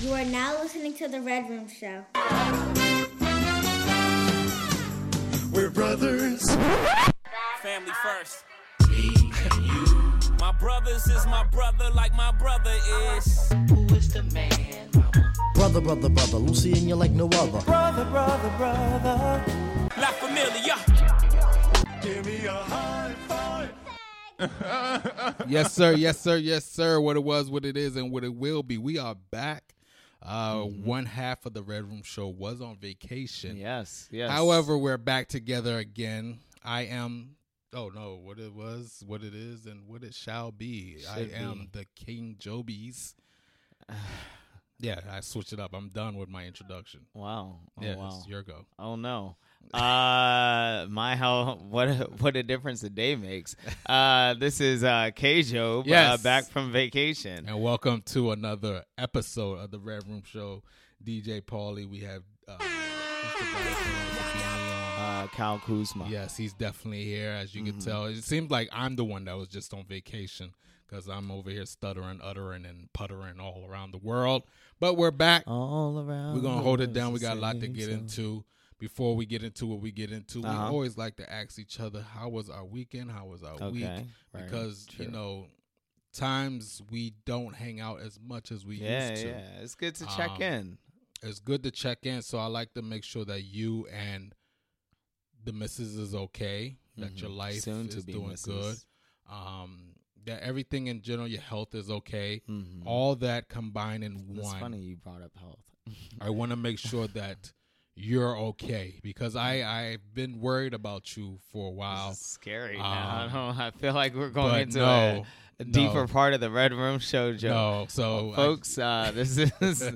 You are now listening to The Red Room Show. We're brothers. Family first. my brothers is my brother like my brother is. Who is the man, mama? Brother, brother, brother, Lucy and you like no other. Brother, brother, brother. La familia. Give me a high five. yes, sir. Yes, sir. Yes, sir. What it was, what it is, and what it will be. We are back. Uh, One half of the Red Room Show was on vacation. Yes, yes. However, we're back together again. I am. Oh no! What it was, what it is, and what it shall be. I Should am the King Jobies. yeah, I switched it up. I'm done with my introduction. wow. Oh, yeah, wow. your go. Oh no. Uh my how what a, what a difference a day makes. Uh this is uh K Job uh, back from vacation. And welcome to another episode of the Red Room Show. DJ Paulie, we have. Uh, Uh Cal Kuzma. Yes, he's definitely here. As you Mm-hmm. can tell, it seems like I'm the one that was just on vacation because I'm over here stuttering, uttering, and puttering all around the world. But we're back. All around. We're gonna hold it down. We got a lot to get song. into. Before we get into what we get into, Uh-huh. we always like to ask each other, "How was our weekend? How was our Okay, week?" right, Because you know, times we don't hang out as much as we Yeah, used to. yeah. It's good to check Um, in. It's good to check in. So I like to make sure that you and the missus is okay. That your Mhm. life Soon is doing missus. good. Um, that everything in general, your health is okay. Mhm. All that combined in It's one. funny you brought up health. I want to make sure that you're okay because I I've been worried about you for a while. Scary. now. I Um, don't. know. I feel like we're going into no, no. deeper part of the Red Room Show, Joe. No, so I- folks, uh, this is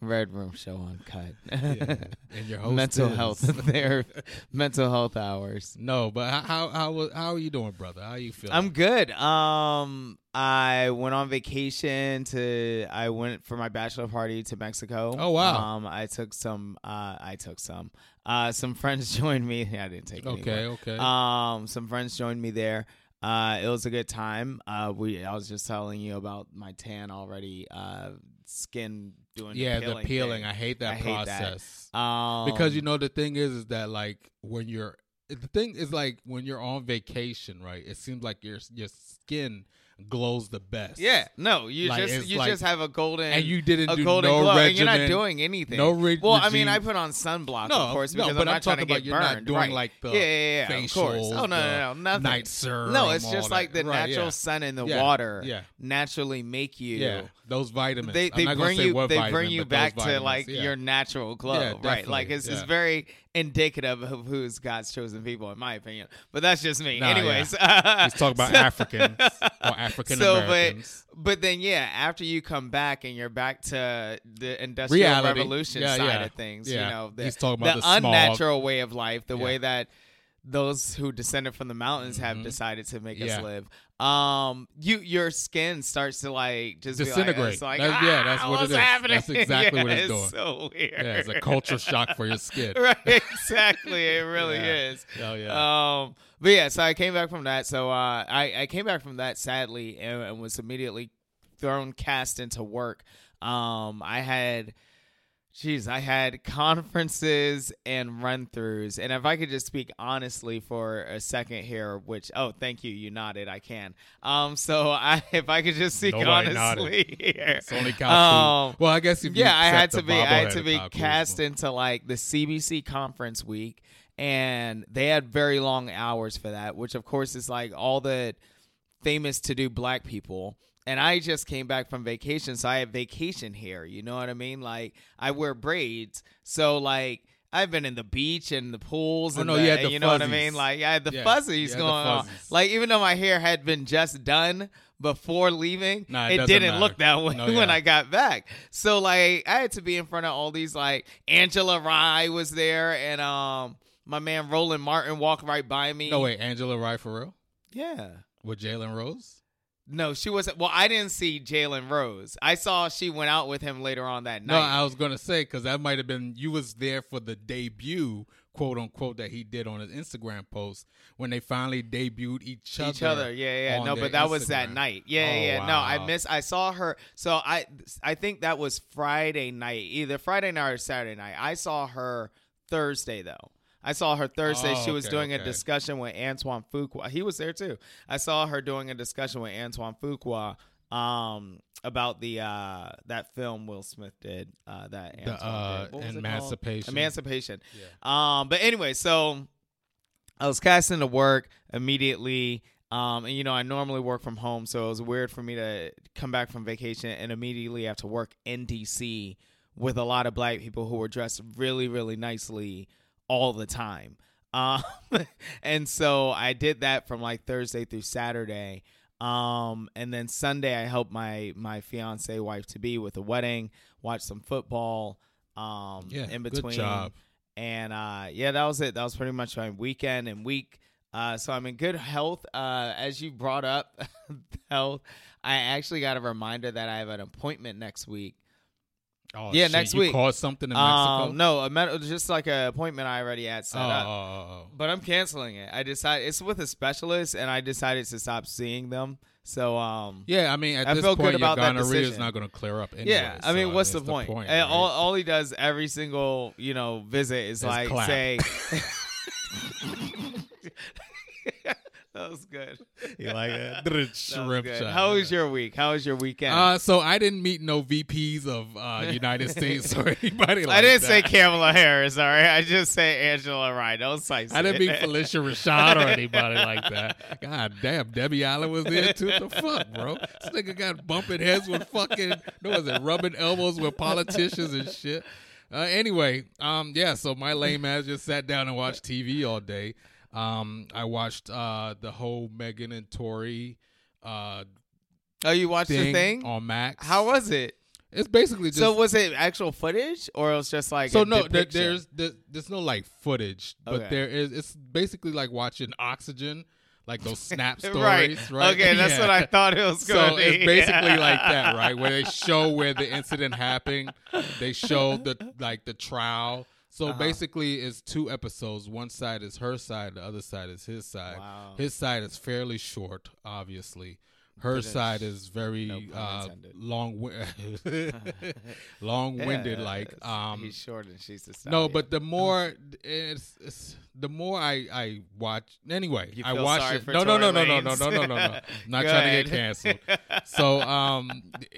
Red Room Show Uncut. Yeah, and your host mental is- health, their mental health hours. No, but how how how, are you doing, brother? How you feeling? I'm good. Um, I went on vacation to. I went for my bachelor party to Mexico. Oh, wow. Um, I took some. Uh, I took some. Uh, some friends joined me. Yeah, I didn't take. okay, but- okay. Um, some friends joined me there. Uh, it was a good time. Uh, we I was just telling you about my tan already. Uh, skin doing yeah, the the peeling. peeling. thing. I hate that I hate that. process. Um, because you know the thing is is that like when you're the thing is like when you're on vacation, right? It seems like your your skin glows the best. Yeah, no, you Like, just you like- just have a golden and you didn't a do golden no glow, and you're not doing anything. no re- well, I mean. I put on sunblock, No, of course, no, because but I'm I'm not trying to talking about get you're not burned. doing, right. like, the yeah, yeah, yeah, of course. facials, Oh no, no, no, nothing. night serum, No, it's just that. like the Right, natural yeah. sun and the Yeah, water yeah. naturally make you. Yeah, those vitamins. They they bring you they vitamin, bring you back to like yeah. your natural glow, Yeah, right? Like it's it's very indicative of who's God's chosen people, in my opinion. But that's just me. Nah, Anyways, yeah. He's talking about So- Africans or African so, Americans. but but then yeah, after you come back and you're back to the industrial Reality. revolution Yeah, side yeah. of things, Yeah. you know, the, He's talking about the, the unnatural way of life, the Yeah. way that those who descended from the mountains have Mhm. decided to make Yeah. us live. Um, you your skin starts to like just be like- Disintegrate. it's like, That's- yeah, "Ah, that's what it is. happening? That's exactly Yeah, what it's doing. So weird. Yeah, it's a culture shock for your skin. right, exactly. It really Yeah. is. Oh yeah. Um, but yeah, so I came back from that. So uh, I I came back from that sadly and, and was immediately thrown cast into work. Um, I had. Jeez, I had conferences and run throughs. And if I could just speak honestly for a second here, which oh thank you, you nodded, I can. Um so I if I could just speak Nobody honestly here. it's only Um, Well, I guess if you yeah, I had to be I had to be cast into like the CBC conference week and they had very long hours for that, which of course is like all the famous to do black people. And I just came back from vacation, so I have vacation hair. You know what I mean? Like I wear braids, so like I've been in the beach and the pools. Oh, and no, the, you had the you know what I mean? Like I had the Yeah, fuzzies had the going on. Like even though my hair had been just done before leaving, Nah, it it, didn't matter. look that way No, when. I got back. So like I had to be in front of all these like Angela Rye was there and um my man Roland Martin walked right by me. No wait, Angela Rye for real Yeah. with Jalen Rose. No, she wasn't. Well, I didn't see Jalen Rose. I saw she went out with him later on that night. No. I was gonna say because that might have been you was there for the debut, quote unquote that he did on his Instagram post when they finally debuted each other. each other. Yeah, yeah. No, but that was that night. Yeah, Oh, yeah. No, I wow. miss. I saw her. So I, I think that was Friday night, either Friday night or Saturday night. I saw her Thursday though. I saw her Thursday. Oh, she was okay, doing a discussion with Antoine Fuqua. He was there too. I saw her doing a discussion with Antoine Fuqua um about the uh that film Will Smith did uh that The, Antoine uh, did. Emancipation. Emancipation. Um, but anyway, so I was cast into work immediately. Um, and you know, I normally work from home, so it was weird for me to come back from vacation and immediately have to work in DC with a lot of black people who were dressed really, really nicely all the time. Um, and so I did that from like Thursday through Saturday. Um, and then Sunday I helped my my fiance wife to be with a wedding, watch some football. Um, Yeah, in good between. job. And uh, yeah, that was it. That was pretty much my weekend and week. Uh, so I'm in good health. Uh, as you brought up health, I actually got a reminder that I have an appointment next week. Oh, Yeah, shit, next week. caused something in Mexico. Um, no, a med- just like an appointment I already had Oh, set oh, up. oh, oh. But I'm canceling it. I decided it's with a specialist, and I decided to stop seeing them. So um, Yeah, I mean, at I this point, good about your that gonorrhea is not going to clear up. Anyway, Yeah, I mean, so what's the point? point right? all, all he does every single you know visit is Is like clap. say. that was good. You like that? That was good. How was your week? How was your weekend? Uh, so I didn't meet no VPs of uh, United States or anybody like that. I didn't say that. Kamala Harris. All right, I just say Angela Rye. Don't say. I didn't meet Phylicia Rashad or anybody like that. God damn, Debbie Allen was there too. The fuck, bro? This nigga got bumping heads with fucking, no, was it rubbing elbows with politicians and shit. Uh, anyway, um, yeah. So my lame ass just sat down and watched TV all day. Um, I watched uh the whole Megan and Tory uh Oh, you watched thing, the thing? on Max. How was it? it's basically just so was it actual footage or it was just like so no, there, there's there, there's no like footage, but Okay. there is. It's basically like watching Oxygen, like those snap stories, right. right? Okay, that's Yeah. what I thought it was going to be. So it's basically like that, right? Where they show where the incident happened, they show the like the trial. So Uh-huh. basically, it's two episodes. One side is her side, the other side is his side. Wow. His side is fairly short, obviously. Her side is very no uh, long, long winded. Yeah, Like um, he's short and she's the same. no, but the more it's, it's the more I I watch. Anyway, I watch it. No, no, no, no, no, no, no, no, no, no. I'm not Go trying to get canceled. so um,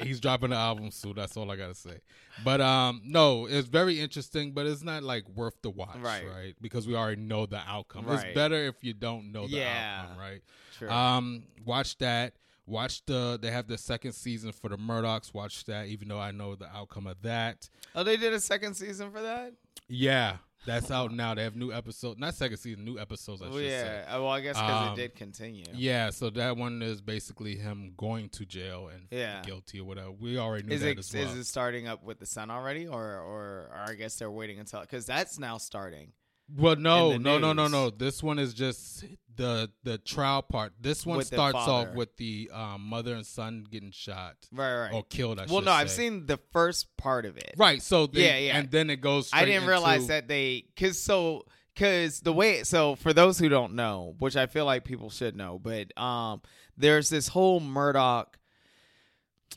he's dropping the album soon. That's all I gotta say. But um, no, it's very interesting, but it's not like worth the watch, Right. right? Because we already know the outcome. Right. It's better if you don't know the Yeah. outcome, right? True. Um, watch that. Watch the. They have the second season for the Murdaughs. Watch that, even though I know the outcome of that. oh, they did a second season for that. Yeah, that's out now. They have new episodes. Not second season, new episodes. I Oh should yeah. say. Oh, well, I guess because Um, it did continue. Yeah, so that one is basically him going to jail and Yeah. guilty or whatever. We already knew Is that it as well. is it starting up with the sun already, or or, or I guess they're waiting until because that's now starting. Well, no, no, no, no, no. This one is just the the trial part. This one With the starts off father. with the um, mother and son getting shot Right, right. or killed. I well, should no, I've say. seen the first part of it. Right, so they, Yeah, yeah. and then it goes. I straight didn't realize into- that they because so because the way so for those who don't know, which I feel like people should know, but um, there's this whole Murdaugh.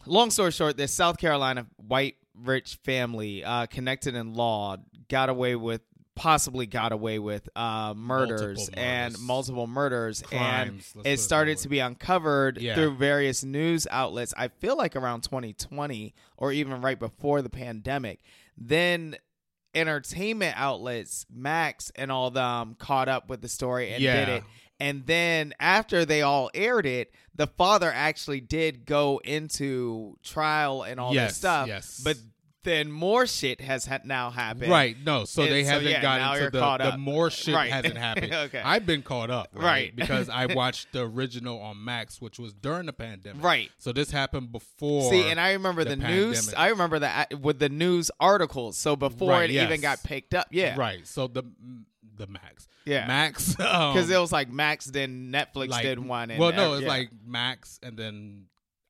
Long story short, this South Carolina white rich family uh, connected in law got away with possibly got away with uh, murders Multiple and multiple murders. Crimes, and it started to be uncovered Yeah. through various news outlets i feel like around 2020 or even right before the pandemic. Then entertainment outlets max and all them caught up with the story and did it. And then after they all aired it the father actually did go into trial and all Yes, this stuff yes. but then more shit has ha- now happened Right, no, so And they so, haven't yeah, gotten to the, the more shit Right. hasn't happened. Okay. I've been caught up, right? Right. because I watched the original on Max, which was during the pandemic. Right. So this happened before. See, and I remember the the, news. I remember that with the news articles. So before Right, it yes. even got picked up, yeah, Right. So the the Max. Yeah. Max. Because Because it was like Max, then Netflix did one. And well, no, uh, it's yeah. like Max and then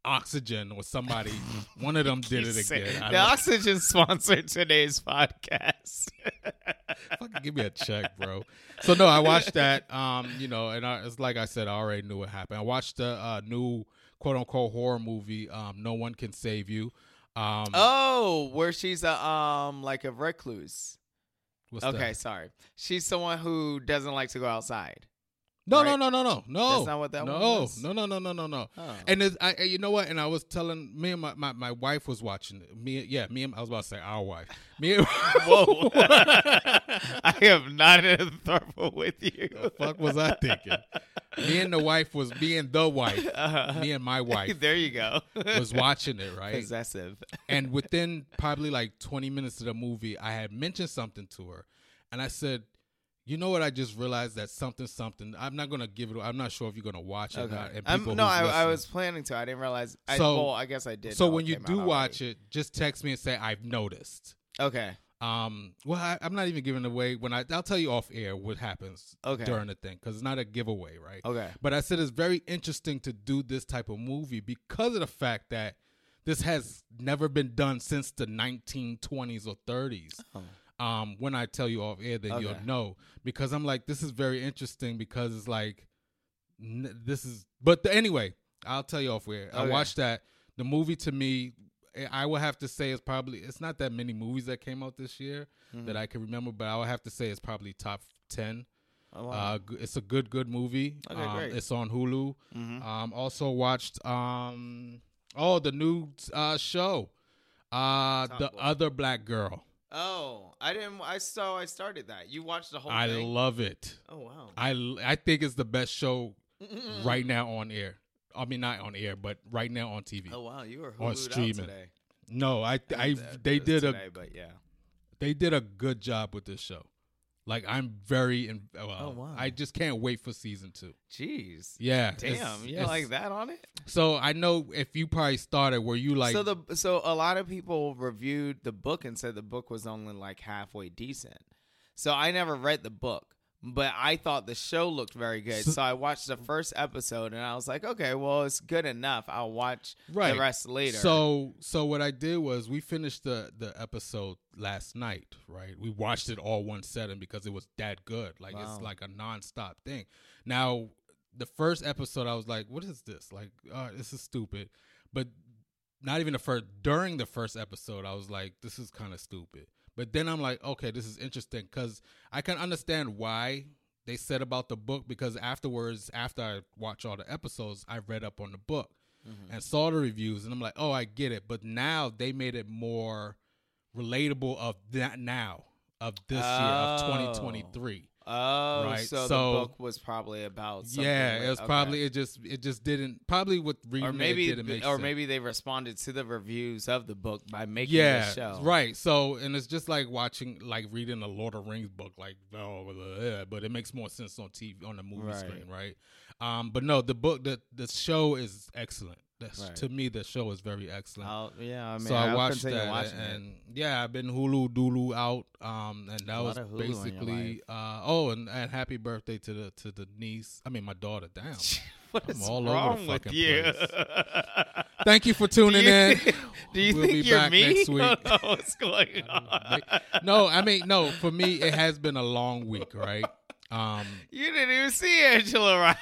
Oxygen or somebody. one of them did it again. I The don't- Oxygen sponsored today's podcast. Fucking give me a check, bro. So no, I watched that. Um, you know, and I, it's like I said, I already knew what happened. I watched the uh, new quote unquote horror movie. Um, no one can save you. Um, Oh, where she's a um like a recluse. what's Okay, that? sorry. She's someone who doesn't like to go outside. No, right? no, no, no, no, no. That's not what that no, was? No, no, no, no, no, no. Oh. And it's, I, you know what? And I was telling me and my, my, my wife was watching it. Me, yeah, me and I was about to say our wife. Me, and, Whoa. I am not in a throuple with you. What the fuck was I thinking? Me and the wife was me and the wife. Uh-huh. Me and my wife there you go. was watching it right. Possessive. And within probably like 20 minutes of the movie, I had mentioned something to her. And I said, you know what? I just realized that something, something. I'm not gonna give it. I'm not sure if you're gonna watch it. or Okay. not, and Um, people no, I, I was planning to. I didn't realize. I, So- well, I guess I did. So when you do watch already. it, just text me and say I've noticed. Okay. Um, well, I, I'm not even giving away when I. I'll tell you off air what happens Okay. during the thing because it's not a giveaway, right? Okay. But I said it's very interesting to do this type of movie because of the fact that this has never been done since the 1920s or 30s. Um, when I tell you off air, then you'll Oh. Know because I'm like, this is very interesting because it's like, n- this is. But the, anyway, I'll tell you off air. I watched that. The movie to me, I- I would have to say it's probably it's not that many movies that came out this year Mm-hmm. that I can remember, but I would have to say it's probably top ten. Oh, wow. Uh, it's a good, good movie. Okay, um, great. It's on Hulu. Mhm. Um, also watched um, oh the new uh, show, uh, Top the Boy. other black girl. Oh, I didn't. I saw. I started that. You watched the whole I thing. love it. oh wow. I I think it's the best show right now on air. I mean, not on air, but right now on TV. Oh wow, you were on streaming. today. No, I I That- they did a but yeah. they did a good job with this show. Like I'm very in. Well, Oh, wow. I just can't wait for season two. Jeez. Yeah, Damn, you like that on it? So I know if you probably started where you like so the so a lot of people reviewed the book and said the book was only like halfway decent. So I never read the book, but I thought the show looked very good. So- So, I watched the first episode and I was like, okay, well it's good enough. I'll watch Right. the rest later. So so what I did was we finished the the episode last night, right? We watched it all one setting because it was that good. Like Wow. it's like a nonstop thing. Now the first episode I was like, what is this? Like, uh, this is stupid. But not even the first during the first episode, I was like, this is kind of stupid. But then I'm like, okay, this is interesting because I can understand why they said about the book because afterwards, after I watched all the episodes, I read up on the book mm-hmm. and saw the reviews, and I'm like, oh, I get it. But now they made it more relatable of that now of this year of Oh. 2023. Oh, Right, so, so- the book was probably about something Yeah, li- it was okay. probably it just it just didn't probably with reading or it, maybe it didn't make or sense. maybe they responded to the reviews of the book by making yeah, the show. right. So and it's just like watching like reading a Lord of Rings book, like oh, yeah, but it makes more sense on TV on the movie Right. screen, right? Um, but no, the book the the show is excellent. That's, Right. To me, the show is very excellent. I'll, yeah, I mean, so I I'll watched that, watching and, yeah, I've been Hulu Dulu out, um, and that was lot of Hulu in your basically, uh, oh, and, and happy birthday to the to the niece. I mean, my daughter. Damn. What I'm is all over the wrong with fucking you? place. Thank you for do tuning you, in. do you We'll think be you're back me? next week. I what's going on? no, I mean, no. For me, it has been a long week, right? Um, You didn't even see Angela right.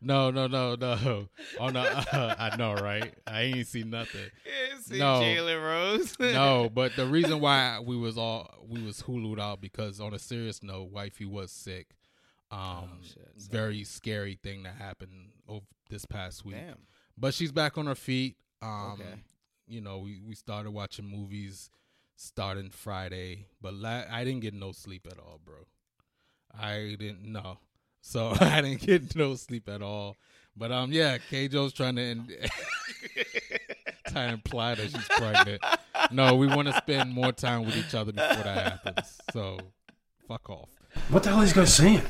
No, no, no, no. Oh no, I know, right? I ain't seen nothing. Didn't see No. Jalen Rose. no, but the reason why we was all we was hulu'd out because on a serious note, wifey was sick. Um, Oh, shit, very scary thing that happened over this past week. Damn. But she's back on her feet. Um, Okay. you know, we we started watching movies starting Friday, but la- I didn't get no sleep at all, bro. I didn't know, so I didn't get no sleep at all. But um, yeah, Kjo's trying to. In- trying to imply that she's pregnant. No, we want to spend more time with each other before that happens. So, fuck off. What the hell are these guys saying?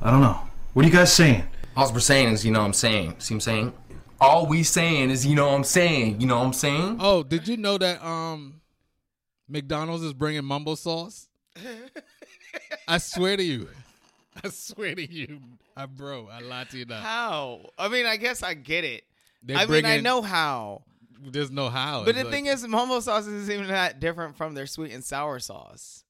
I don't know. What are you guys saying? All we're saying is, you know what I'm saying. See what I'm saying? All we saying is, you know what I'm saying. You know what I'm saying? Oh, did you know that um, McDonald's is bringing mumbo sauce? I swear to you, I swear to you, I bro, I lied to you not. How? I mean, I guess I get it. They're I mean, I know how. there's no how. But It's the like- thing is, mumbo sauce isn't even that different from their sweet and sour sauce.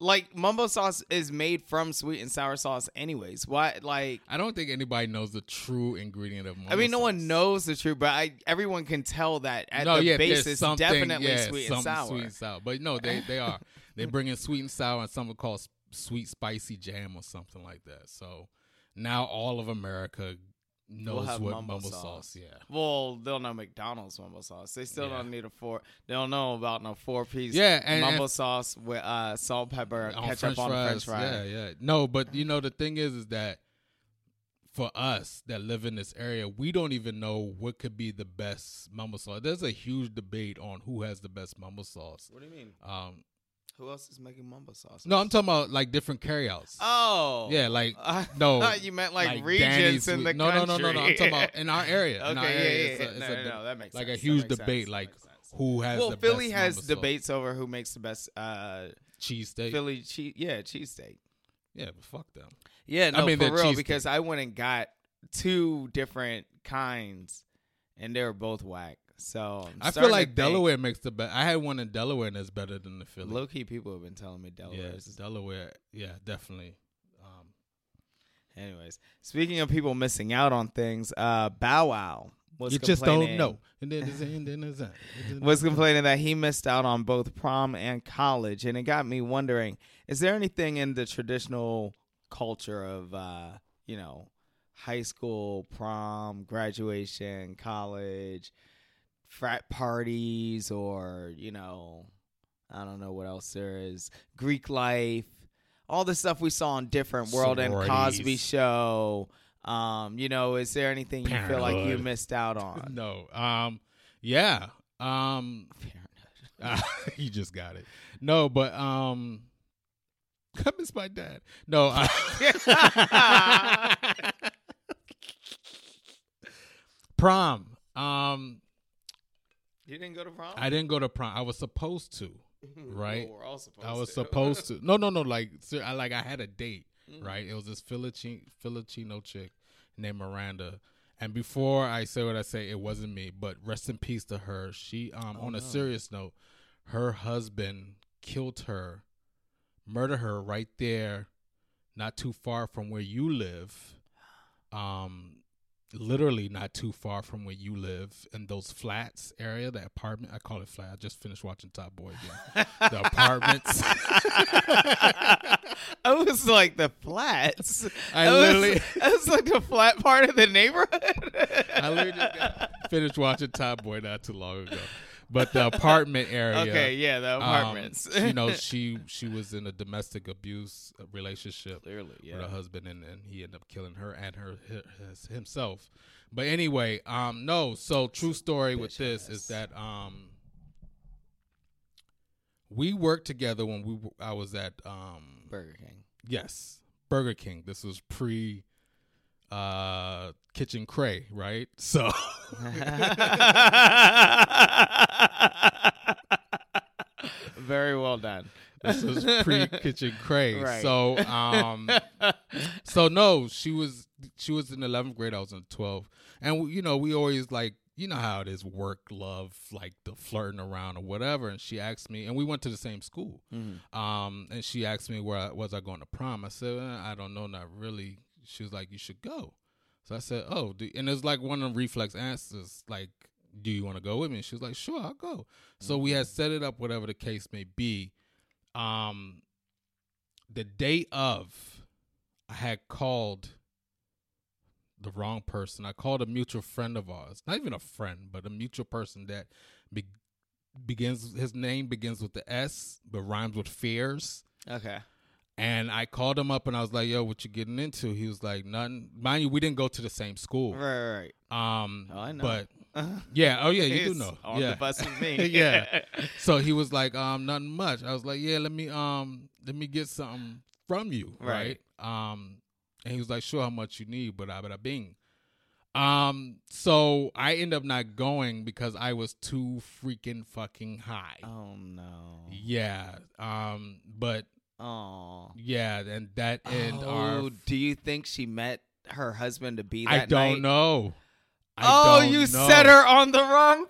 Like mumbo sauce is made from sweet and sour sauce, anyways. Why? Like, I don't think anybody knows the true ingredient of. I mean, no sauce. one knows the true, but I everyone can tell that at no, the yeah, basis, definitely yeah, sweet and sour. Sweet and sour, but no, they they are. they bring in sweet and sour and something called sweet spicy jam or something like that. So now all of America We'll knows what mumble, mumbo sauce. sauce. Yeah, Well, they'll know McDonald's mumble sauce. They still Yeah. don't need a four. They don't know about no four piece. Yeah, and- mumbo and- sauce with uh, salt, pepper, on ketchup French on fries. French fry. Yeah, yeah. No, but you know the thing is, is that for us that live in this area, we don't even know what could be the best mumble sauce. There's a huge debate on who has the best mumble sauce. What do you mean? Um, Who else is making mumbo sauce? no, I'm talking about like different carryouts. Oh, Yeah, like I no, thought you meant like, Danny's regions in the no, country. no, no, no, no. I'm talking about in our area. in our Okay, yeah, area, yeah, it's a- yeah. it's No, a no, no, that makes like sense. a huge debate, sense. Like who has well, the Philly best has mumbo sauce. debates over who makes the best uh, cheesesteak. Philly cheese. Yeah, cheesesteak. Yeah, but fuck them. Yeah, I no, mean, for real. Because I went and got two different kinds, and they were both whack. So I'm I feel like Delaware makes the best. I had one in Delaware and it's better than the Philly. Low key, people have been telling me Delaware. yeah, is Delaware. Yeah, definitely. Um, Anyways, speaking of people missing out on things, uh, Bow Wow was you just don't complaining- know. And then it's and then it's was complaining that he missed out on both prom and college, and it got me wondering: Is there anything in the traditional culture of, uh, you know, high school, prom, graduation, college, frat parties, or you know, I don't know what else there is, Greek life, all the stuff we saw on Different World and Cosby Show. Um, you know, is there anything you feel like you missed out on? no. Um, yeah. Um, you just got it. No, but um, I miss my dad. No. I, prom. Um, You didn't go to prom? I didn't go to prom. I was supposed to, right? Well, we're all supposed I was to. supposed to. No, no, no. Like, ser- I like I had a date, Mm. right? It was this Filipino Filipino chick named Miranda. And before I say what I say, it wasn't me. But rest in peace to her. She, um, Oh, on a serious note, her husband killed her, murdered her right there, not too far from where you live. Um, literally not too far from where you live in those flats area, the apartment. I call it flat. I just finished watching Top Boy again. the apartments. I was like the flats. I was- literally- I was like the flat part of the neighborhood. I literally just got- finished watching Top Boy not too long ago. But the apartment area. Okay, yeah, the um, apartments. you know, she she was in a domestic abuse relationship Clearly, yeah. with her husband, and, and he ended up killing her and her his, himself. But anyway, um, no. So true story with this is that um, we worked together when we I was at um Burger King. Yes, Burger King. This was pre uh Kitchen Cray, right? So Very well done. this was pre Kitchen Cray. Right. So um so no, she was she was in 11th grade, I was in 12th. And you know, we always like you know how it is work, love, like the flirting around or whatever. And she asked me, and we went to the same school. Um, and she asked me where I, was I going to prom. I said, "Uh, I don't know, not really. She was like, you should go. So I said, oh, do, and it was like one of the reflex answers, like, do you want to go with me? And she was like, sure, I'll go. So we had set it up, whatever the case may be. Um, the day of, I had called the wrong person. I called a mutual friend of ours, not even a friend, but a mutual person that be- begins. His name begins with the S, but rhymes with fears. Okay. And I called him up and I was like, "Yo, what you getting into?" He was like, "Nothing." Mind you, we didn't go to the same school. Right, right, Um, Oh, I know. But yeah, oh yeah, you do know. on yeah. the bus with me. yeah. So he was like, um, nothing much. I was like, yeah, let me um, let me get something from you, right? Um, and he was like, sure, how much you need, but I, but I bing. Um, so I end up not going because I was too freaking fucking high. Oh no. Yeah. Um, but Oh. Yeah, and that and oh, our do you think she met her husband to be that I don't night? know. I oh, don't you know. set her on the wrong.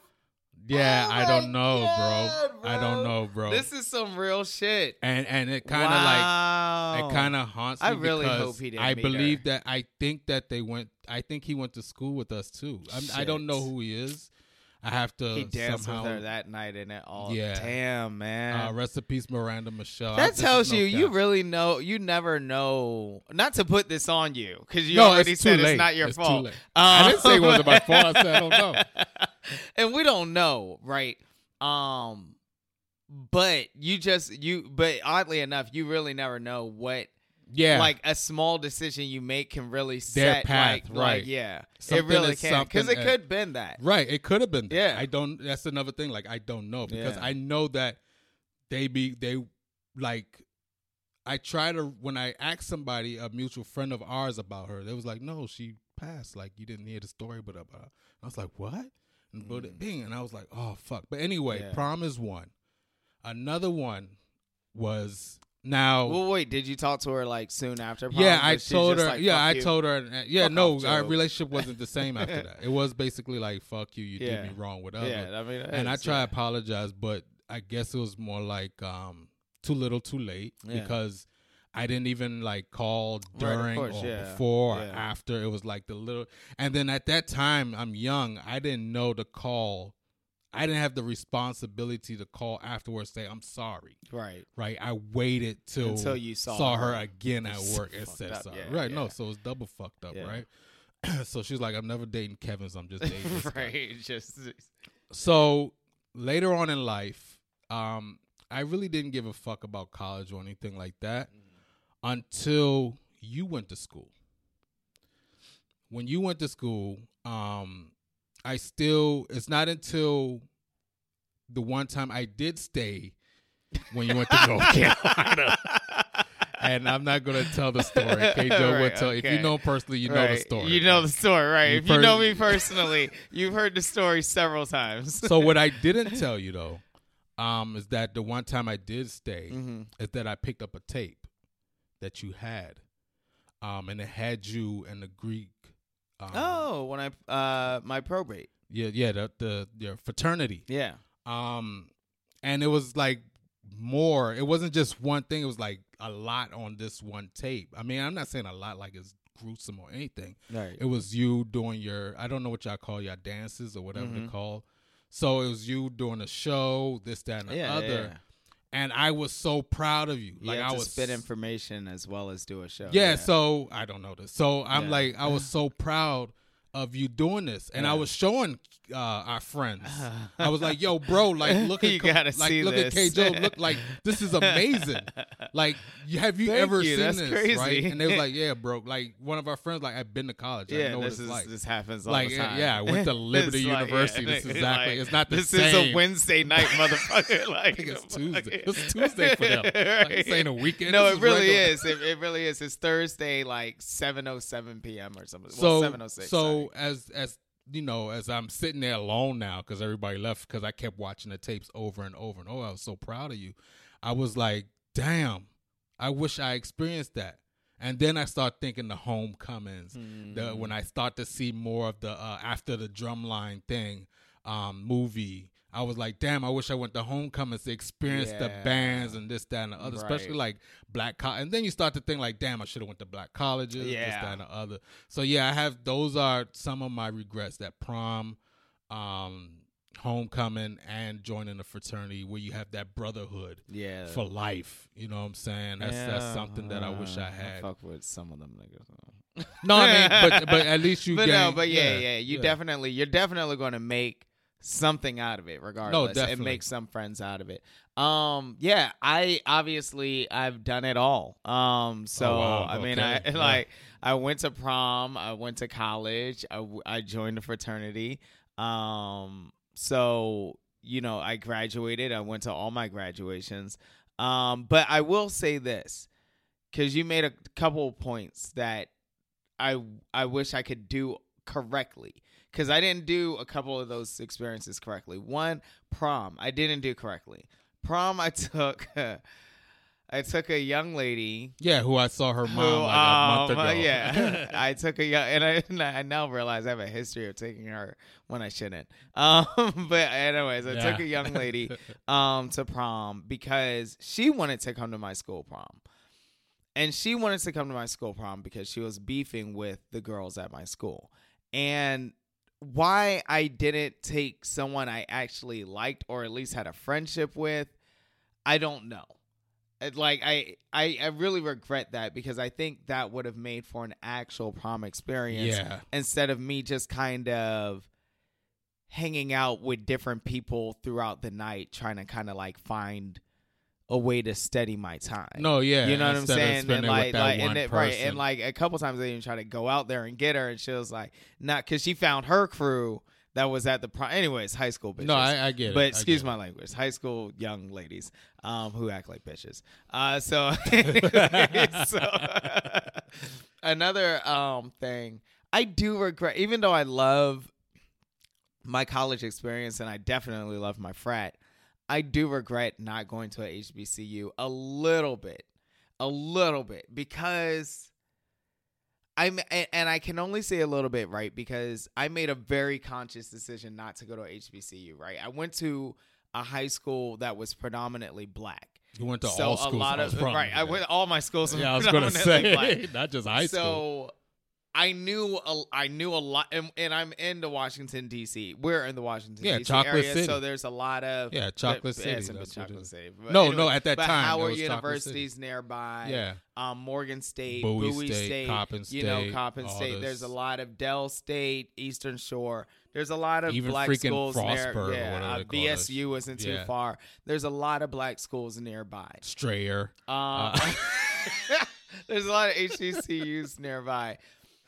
Yeah, Oh I don't know, God, bro. I don't know, bro. This is some real shit. and and it kind of like it kind of haunts me I really because hope he didn't I believe her. that I think that they went. I think he went to school with us too. I'm, I don't know who he is. I have to he danced somehow. with her that night and it all. Yeah. Damn, man. uh, rest in peace, Miranda Michelle. that This is tells no you you really know. You never know. Not to put this on you because you No, already it's said it's not your It's fault. late. I didn't say it wasn't my fault. I said I don't know. and we don't know, right? Um, but you just you. But oddly enough, you really never know what. Yeah, Like a small decision you make can really Their set path, like, like right. yeah, Something it really can because it could been that. Right. It could have been. That. Yeah. I don't. That's another thing. Like I don't know because Yeah. I know that they be they like. I try to when I ask somebody a mutual friend of ours about her, they was like, "No, she passed. Like you didn't hear the story, but about." her." I was like, "What?" And but bing, and I was like, "Oh fuck!" But anyway, Mm. Yeah. prom is one. Another one was now. Well, wait, did you talk to her like soon after? Prom? Yeah, I told her. like, yeah, I you"? told her. uh, Yeah, Fuck no, off, our Joe. relationship wasn't the same after that. It was basically like, "Fuck you, you Yeah. did me wrong," whatever. Yeah, I mean, and I is, try yeah. to apologize, but I guess it was more like um, too little, too late Yeah. because I didn't even like call Right, during course, or yeah. before or after. It was like the little, and then at that time, I'm young. I didn't know to call. I didn't have the responsibility to call afterwards, say I'm sorry. Right. Right, I waited till Until you saw her her. again at work and said up, sorry. yeah, right, no, so it's double fucked up, Yeah. right? so she's like, I'm never dating Kevin's. I'm just dating right. Just So later on in life, um, I really didn't give a fuck about college or anything like that until you went to school. When you went to school, um, I still it's not until the one time I did stay when you went to North Carolina. And I'm not gonna tell the story. K Joe will Right, tell. If you know personally, you know the story. You know the story, right? You if you know me personally, you've heard the story several times. so what I didn't tell you though, um, is that the one time I did stay Mhm. is that I picked up a tape that you had, um, and it had you and the Greek. Um, oh, when I uh my probate. yeah, yeah, the the your fraternity. Yeah. Um, and it was like more. It wasn't just one thing. It was like a lot on this one tape. I mean, I'm not saying a lot like it's gruesome or anything. Right. It was you doing your I don't know what y'all call your dances or whatever Mhm. they call. So it was you doing a show, this, that, and the Yeah, other. yeah. And I was so proud of you. You Like have I was spit information as well as do a show. yeah, so I don't know this. So I'm Yeah. like, I was so proud of you doing this, and I was showing uh, our friends. I was like, "Yo, bro, like look at like look at K. Joe. Look like this is amazing. like, have you Thank ever you, seen that's this? crazy. Right? And they was like, "Yeah, bro." Like one of our friends, like I've been to college. I Yeah, know what this it's is like. this happens all like the time. yeah, I went to Liberty It's like, yeah, University. this is exactly. like, it's not the this same. is a Wednesday night, motherfucker. like I think it's Tuesday. It's Tuesday for them. Like, this ain't a weekend. No, This it is really regular. is. It, it really is. It's Thursday, like seven oh seven p.m. or something. so well, seven oh six. so as as you know as i'm sitting there alone now because everybody left because i kept watching the tapes over and over and over. I was so proud of you. I was like damn i wish i experienced that. And then i start thinking the homecomings the when i start to see more of the uh, after the drumline thing um movie I was like, damn, I wish I went to homecomings to experience the bands and this, that, and the other, especially like black college. And then you start to think like, damn, I should have went to black colleges, this, that, and the other. So yeah, I have those are some of my regrets that prom, um, homecoming, and joining a fraternity where you have that brotherhood yeah, for life. You know what I'm saying? That's that's something that I wish I had. fuck with some of them niggas. No, I mean, but but at least you. but no, gain- but yeah, yeah, you yeah. definitely, you're definitely going to make something out of it, regardless, and definitely. make some friends out of it. Um, yeah, I obviously I've done it all. Um, so Oh, wow. I mean, Okay. I Yeah. like I went to prom, I went to college, I joined a fraternity. Um, so you know, I graduated. I went to all my graduations. Um, but I will say this because you made a couple of points that I I wish I could do correctly because I didn't do a couple of those experiences correctly. One, prom, I didn't do correctly. Prom, I took. I took a young lady Yeah, who I saw her mom who, like a month um, ago. yeah, I took a young, and I, and I now realize I have a history of taking her when I shouldn't. Um, but anyways, I Yeah. took a young lady um to prom because she wanted to come to my school prom, and she wanted to come to my school prom because she was beefing with the girls at my school, and why I didn't take someone I actually liked or at least had a friendship with, I don't know. Uh, like I, I, I really regret that because I think that would have made for an actual prom experience Yeah. instead of me just kind of hanging out with different people throughout the night, trying to kind of like find a way to steady my time. No, yeah, you know what I'm saying? And like, like, and it, right, and like a couple times I even tried to go out there and get her, and she was like, not because she found her crew that was at the prom. Anyways, high school bitches. No, I- I get it. But excuse my language, high school young ladies um, who act like bitches. Uh, so, so another um thing I do regret, even though I love my college experience and I definitely love my frat, I do regret not going to a HBCU a little bit, a little bit because I'm and, I can only say a little bit, right? Because I made a very conscious decision not to go to a HBCU, right? I went to a high school that was predominantly black. You went to so all a schools. lot of right. I went all my schools. Yeah, I was gonna say black. not just high so, school. I knew a, I knew a lot, and, and I'm in the Washington D.C. We're in the Washington Yeah, D.C. Chocolate area, City. so there's a lot of Yeah, Chocolate but- City, Yeah, it's in that's Chocolate. City. No, no, at that but time, Howard University's nearby. Yeah. um, Morgan State, Bowie Bowie, State, State, Coppin you know, State, Coppin State. this- There's a lot of Del State, Eastern Shore. There's a lot of Even black freaking schools near. Frostburg or Yeah, uh, they call this. BSU isn't too Yeah. far. There's a lot of black schools nearby. Strayer. Um, there's a lot of HBCUs nearby.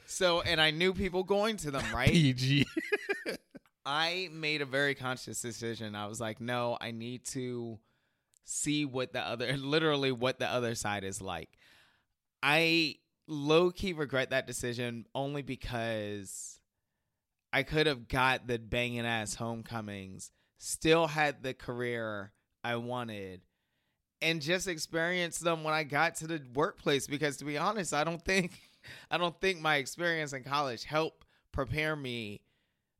So, and I knew people going to them, right? PG. I made a very conscious decision. I was like, no, I need to see what the other, literally what the other side is like. I low key regret that decision only because I could have got the banging ass homecomings, still had the career I wanted, and just experienced them when I got to the workplace. Because to be honest, I don't think, I don't think my experience in college helped prepare me.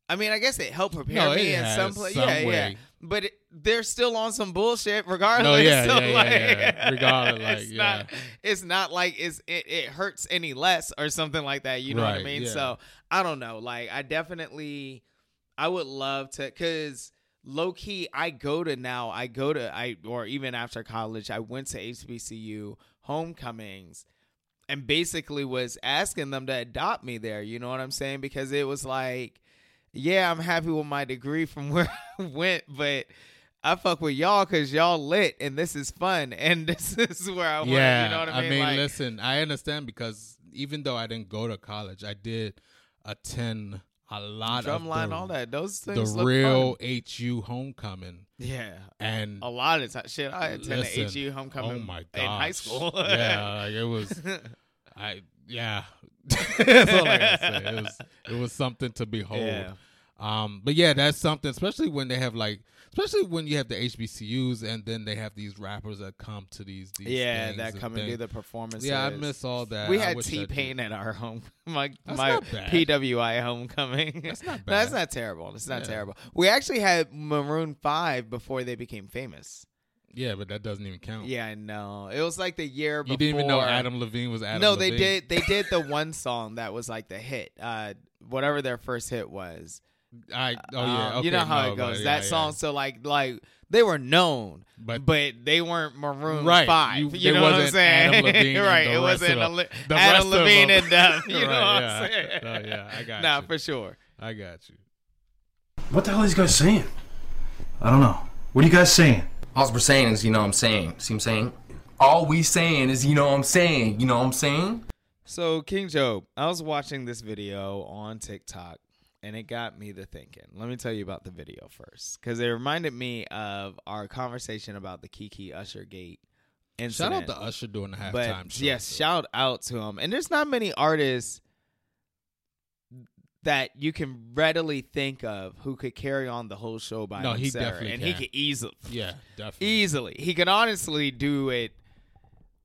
I mean, I guess it helped prepare No, me in some place. some Yeah, yeah. But it, they're still on some bullshit regardless. No, yeah, So, yeah, yeah, like, yeah. Regardless, like, it's yeah. not, it's not like it's it, it hurts any less or something like that. You know what I mean? yeah. So I don't know. Like I definitely, I would love to, cause low key, I go to now. I go to I or even after college, I went to HBCU homecomings. And basically was asking them to adopt me there. You know what I'm saying? Because it was like, yeah, I'm happy with my degree from where I went, but I fuck with y'all because y'all lit and this is fun and this is where I want. yeah, you know what I mean? I mean? like, listen, I understand because even though I didn't go to college, I did attend a lot of drumline, the, all that. Those the things look real fun. HU homecoming. Yeah, And a lot of time. Shit, I attended listen, HU homecoming oh my in high school. yeah, like it was. I yeah. That's all I gotta say. It was it was something to behold. Yeah. Um, but yeah, that's something, especially when they have like, especially when you have the HBCUs and then they have these rappers that come to these. these yeah, that come and do the performances. Yeah, I miss all that. We I had T. Pain at our home, my That's my. PWI homecoming. That's not No, That's bad. not terrible. It's not Yeah. terrible. We actually had Maroon Five before they became famous. Yeah, but that doesn't even count. Yeah, I know. It was like the year before. You didn't even know Adam Levine was Adam. no, they Levine. did. They did the one song that was like the hit. Uh, whatever their first hit was. I oh Um, yeah, you know how no, it goes. that yeah. song. So like like they were known, But- but they weren't Maroon Right. Five. You- You, there know what I'm saying? Adam Levine right. it wasn't of a The Adam rest Levine them. and them. You know Right, what yeah. I'm saying? No, yeah, I got you. Nah, you. for sure. I got you. What the hell are these guys saying? I don't know. What are you guys saying? All we're saying is, you know what I'm saying. See what I'm saying? All we saying is, you know what I'm saying. You know what I'm saying? So King Job, I was watching this video on TikTok and it got me to thinking. Let me tell you about the video first because it reminded me of our conversation about the Keke Usher gate Shout incident. out to Usher doing the halftime but show. yes, too. shout out to him. And there's not many artists that you can readily think of who could carry on the whole show by No, he himself. definitely and he could easily Yeah, definitely. easily. He could honestly do it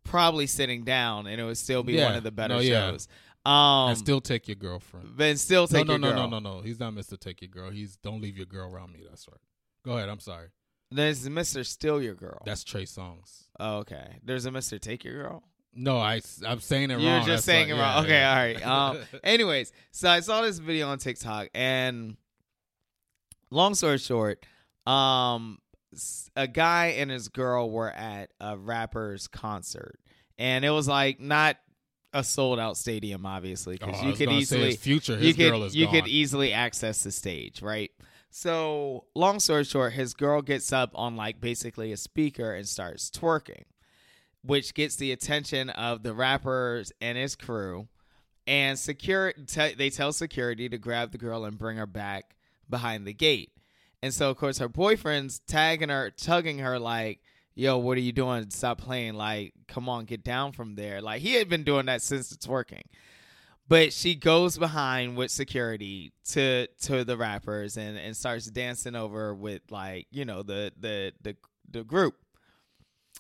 probably sitting down, and it would still be Yeah. one of the better No, yeah. Um, and still take your girlfriend. then still take no, your no, girl. no, no, no, no. He's not Mr. Take Your Girl. He's Don't Leave Your Girl Around Me. That's right. Go ahead. I'm sorry. There's Mr. Steal Your Girl. That's Trey Songz. oh, okay. There's a Mr. Take Your Girl. No, I, I'm saying it wrong. You're just That's saying why- it wrong. yeah, okay, yeah. all right. Um, anyways, so I saw this video on TikTok, and long story short, um, a guy and his girl were at a rapper's concert, and it was like not a sold out stadium, obviously, Oh, because I you could easily his future. you His could girl is you gone. could easily access the stage, right? So, long story short, his girl gets up on like basically a speaker and starts twerking, which gets the attention of the rappers and his crew. And secure, te- they tell security to grab the girl and bring her back behind the gate. And so, of course, her boyfriend's tagging her, tugging her, like, "Yo, what are you doing? Stop playing! Like, come on, get down from there!" Like he had been doing that since the twerking but she goes behind with security to to the rappers and and starts dancing over with like you know the the the the group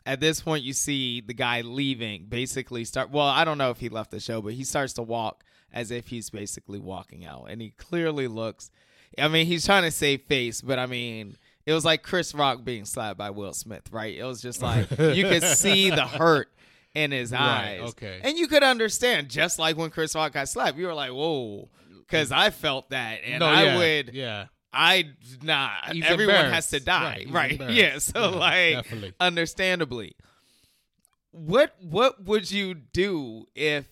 at this point you see the guy leaving basically start well i don't know if he left the show but he starts to walk as if he's basically walking out and he clearly looks i mean he's trying to save face but i mean it was like chris rock being slapped by will smith right it was just like you could see the hurt in his Right, eyes okay. and you could understand just like when chris rock got slapped you were like whoa because i felt that and no, i yeah, would Yeah. I nah. He's everyone has to die, Right, right? Yeah. So Yeah, like, definitely. understandably, what what would you do if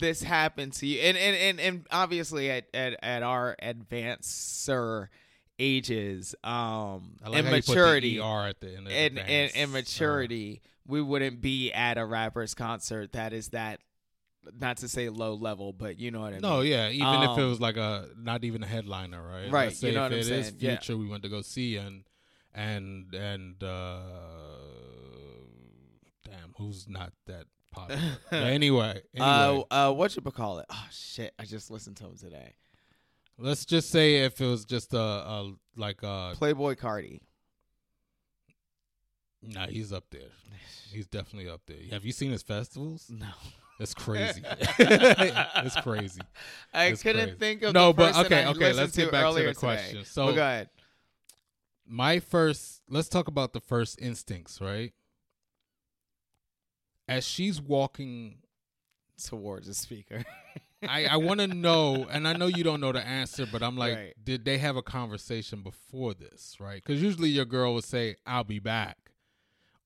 this happened to you? And and and, and obviously at, at at our advancer ages, um, like and how you put the maturity, ER at the end of and, and and maturity, we wouldn't be at a rapper's concert that is that. Not to say low level, but you know what I mean. No, yeah. Even if it Um, was like a not even a headliner, right? Right, Let's say you know if what I'm it is saying, yeah. future we went to go see and and and uh damn, who's not that popular? but anyway, anyway Uh, uh, what you call it? Oh shit! I just listened to him today. Let's just say if it was just a, a like a Playboi Carti. nah, he's up there. He's definitely up there. Have you seen his festivals? No, It's crazy. it's crazy. I It's couldn't crazy. think of No, but okay, I okay, let's get back to the today. question. So- Well, go ahead. my first let's talk about the first instincts right as she's walking Towards the speaker. i i want to know and i know you don't know the answer but i'm like Right. did they have a conversation before this right because usually your girl would say i'll be back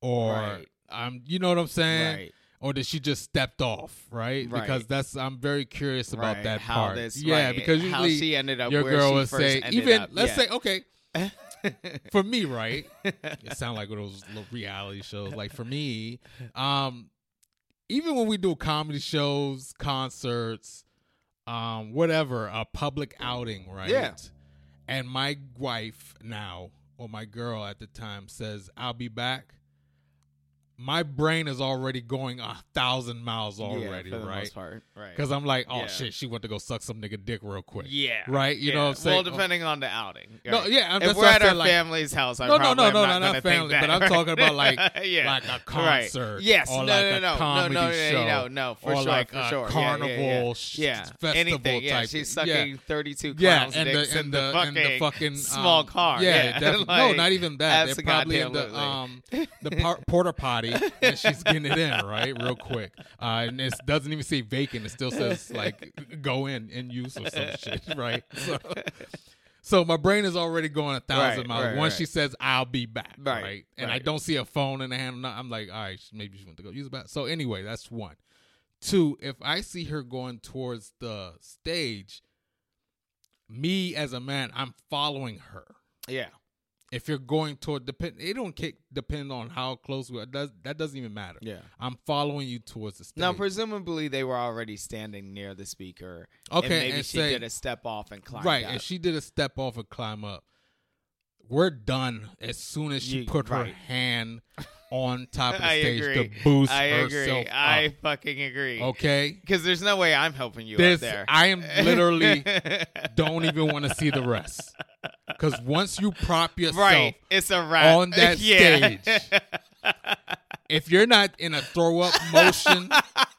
or Right. i'm you know what i'm saying right. or did she just stepped off right, because that's i'm very curious about that how part This, yeah because how usually she ended up your girl would say even up. let's yeah. say okay for me, right? It sound like one of those little reality shows. Like for me, um, even when we do comedy shows, concerts, um, whatever, a public outing, right? Yeah. And my wife now, or my girl at the time, says, "I'll be back." My brain is already going a thousand miles already, yeah, for the right? Most part. Right. Because I'm like, oh Yeah. shit, she went to go suck some nigga dick real quick. yeah. Right? You know what I'm saying? Well, depending on the outing. No, yeah, I'm- If we're at our like- family's house, I No, no, no, no, not no, not family, that, but I'm talking about, like- yeah. like a Right. concert Yes, or no, like no, a no, comedy no, no, show no, no, for or sure, like for a sure. Carnival yeah, yeah. yeah. festival anything. Yeah, type she's sucking thirty-two Yeah, clowns' and the in the, the and the fucking small um, car. Yeah, Yeah, no, not even that. They're probably in the um the par- porta potty, and she's getting it in right real quick. Uh, and it doesn't even say vacant; it still says like go in in use or some shit, right? So, so my brain is already going a thousand Right, miles. right, Once right. she says I'll be back, Right, right, and I don't see a phone in the hand, I'm like, all right, maybe she went to go use the bathroom. So anyway, that's one. Two, if I see her going towards the stage, me as a man, I'm following her. Yeah. If you're going toward depend, it don't kick, depend on how close we are. Does that doesn't even matter. Yeah. I'm following you towards the stage. Now, presumably, they were already standing near the speaker. Okay, and maybe and she say- did a step off and climbed right, up. and she did a step off and climb up. We're done as soon as she You- put her hand on top of the I stage agree. to boost I agree. herself I up. fucking agree. Okay, Because there's no way I'm helping you this there. I am literally don't even want to see the rest. Because once you prop yourself right. It's a wrap. on that Yeah. stage, if you're not in a throw up motion,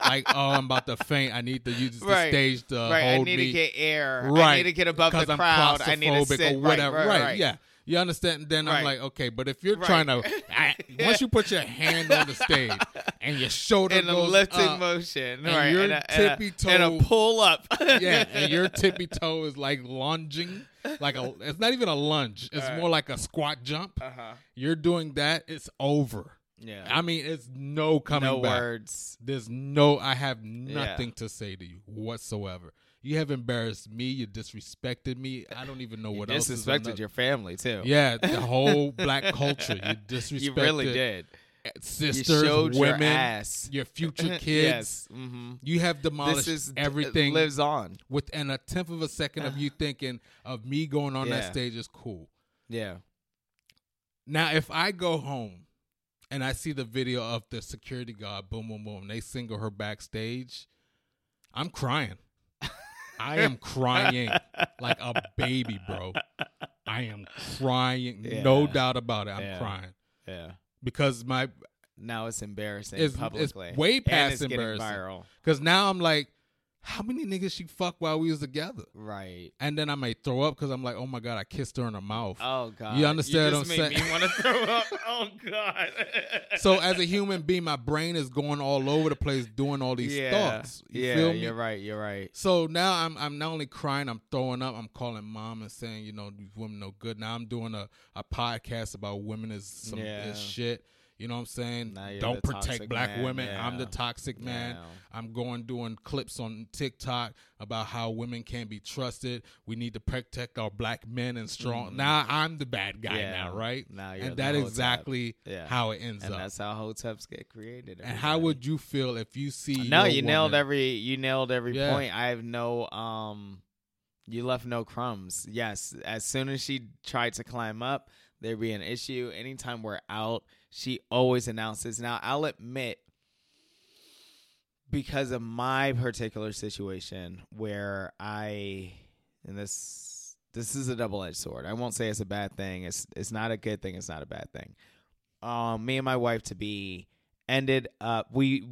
like oh I'm about to faint, I need to use the Right. stage to right. I need me. to get air. right, I need to get above the I'm crowd. I need to sit or whatever. Right, right, right. Yeah, you understand? Then I'm like, okay, but if you're Right. trying to, I, once you put your hand on the stage and your shoulder In a goes lifting up, motion, and right? your and a, and a- tippy and a toe- pull up. yeah, and your tippy toe is like lunging, like a. It's not even a lunge. It's more like a squat jump. Uh-huh. You're doing that. It's over. Yeah. I mean, it's no coming no back. words. There's no. I have nothing to say to you whatsoever. You have embarrassed me. You disrespected me. I don't even know what else. disrespected your family too. Yeah, the whole black culture. You disrespected. you really did. Sisters, you women, your ass. your future kids. yes. hmm You have demolished This is everything. lives on. within a tenth of a second of you thinking of me going on that stage is cool. Yeah. Now, if I go home and I see the video of the security guard, boom, boom, boom, they single her backstage, I'm crying. I am crying like a baby, bro. I am crying, no doubt about it. I'm Yeah. crying Yeah. because my Now it's embarrassing It's- it's publicly. way And past it's embarrassing. viral. because now I'm like, how many niggas she fucked while we was together? Right. And then I may throw up because I'm like, oh my god, I kissed her in her mouth. Oh God. You understand you what I'm made saying? Me want to throw up. Oh God. so as a human being, my brain is going all over the place doing all these yeah. thoughts. You yeah. feel me? You're right. You're right. So now I'm I'm not only crying, I'm throwing up. I'm calling mom and saying, you know, these women no good. Now I'm doing a, a podcast about women is some Yeah. is shit. You know what I'm saying? Don't protect black man, women. I'm the toxic man. Yeah. I'm going doing clips on TikTok about how women can't be trusted. We need to protect our black men and strong. Now I'm the bad guy Mm-hmm. Yeah. now, right? Now you're and that exactly Yeah. how it ends And up. that's how hoteps get created. And how would you feel if you see? No, you nailed every. You nailed every Yeah. point. I have no. Um, you left no crumbs. Yes, as soon as she tried to climb up, there'd be an issue. Anytime we're out, she always announces. Now, I'll admit, because of my particular situation, where I, and this, this is a double edged sword. I won't say it's a bad thing. It's it's not a good thing. It's not a bad thing. Um, me and my wife to be ended up we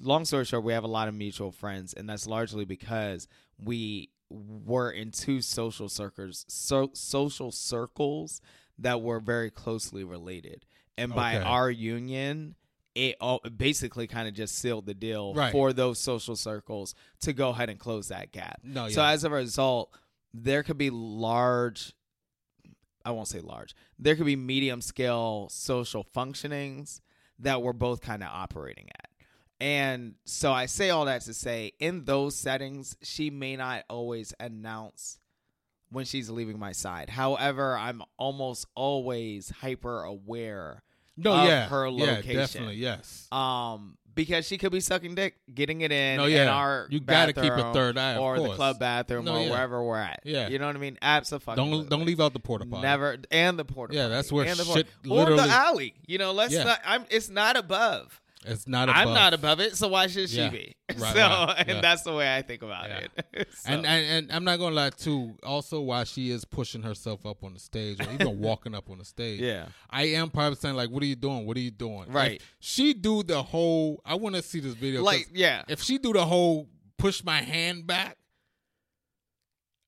long story short we have a lot of mutual friends and that's largely because we were in two social circles so, social circles that were very closely related and by Okay. our union it all basically kind of just sealed the deal Right. for those social circles to go ahead and close that gap No, so yeah. as a result there could be large I won't say large. There could be medium scale social functionings that we're both kind of operating at. And so I say all that to say, in those settings, she may not always announce when she's leaving my side. However, I'm almost always hyper aware No, of yeah, her yeah, location. definitely, yes. Um, because she could be sucking dick, getting it in. No, in yeah. our You gotta keep a third eye, or the club bathroom, No, or yeah. wherever we're at. Yeah. you know what I mean. Absolutely. Don't don't leave out the porta potty. Never and the porta. Yeah, that's where and the shit or literally- the alley. You know, let's Yeah. not. I'm. It's not above. It's not. I'm not above it, so why should she Yeah. be? Right, so, right, and yeah. that's the way I think about Yeah. it. So- And, and and I'm not gonna lie too. Also, why she is pushing herself up on the stage or even walking up on the stage, Yeah. I am probably saying like, "What are you doing? What are you doing?" Right. If she do the whole. I want to see this video. Like, yeah. If she do the whole push my hand back,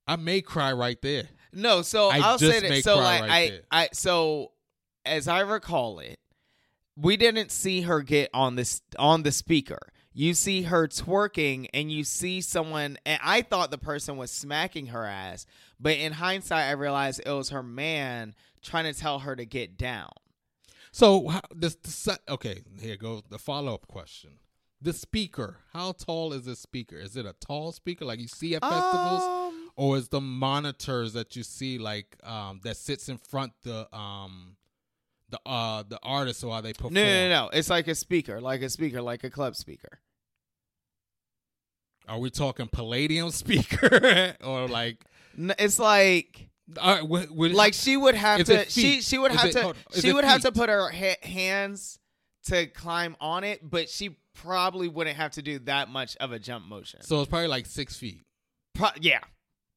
I may cry right there. No, so I I'll just say that. So like right I, there. I, so as I recall it, we didn't see her get on this on the speaker. You see her twerking, and you see someone. And I thought the person was smacking her ass, but in hindsight, I realized it was her man trying to tell her to get down. So how, this, the se- okay, here goes the follow up question. The speaker, how tall is this speaker? Is it a tall speaker like you see at festivals, Um, or is the monitors that you see like um, that sits in front the um the uh the artist while they perform? No, no, no. It's like a speaker, like a speaker, like a club speaker. Are we talking Palladium speaker or like? N- It's like wi- wi- like she would have to she she would Is have it- to on. She would have to put her ha- hands to climb on it but she probably wouldn't have to do that much of a jump motion so it's probably like six feet. Pro- yeah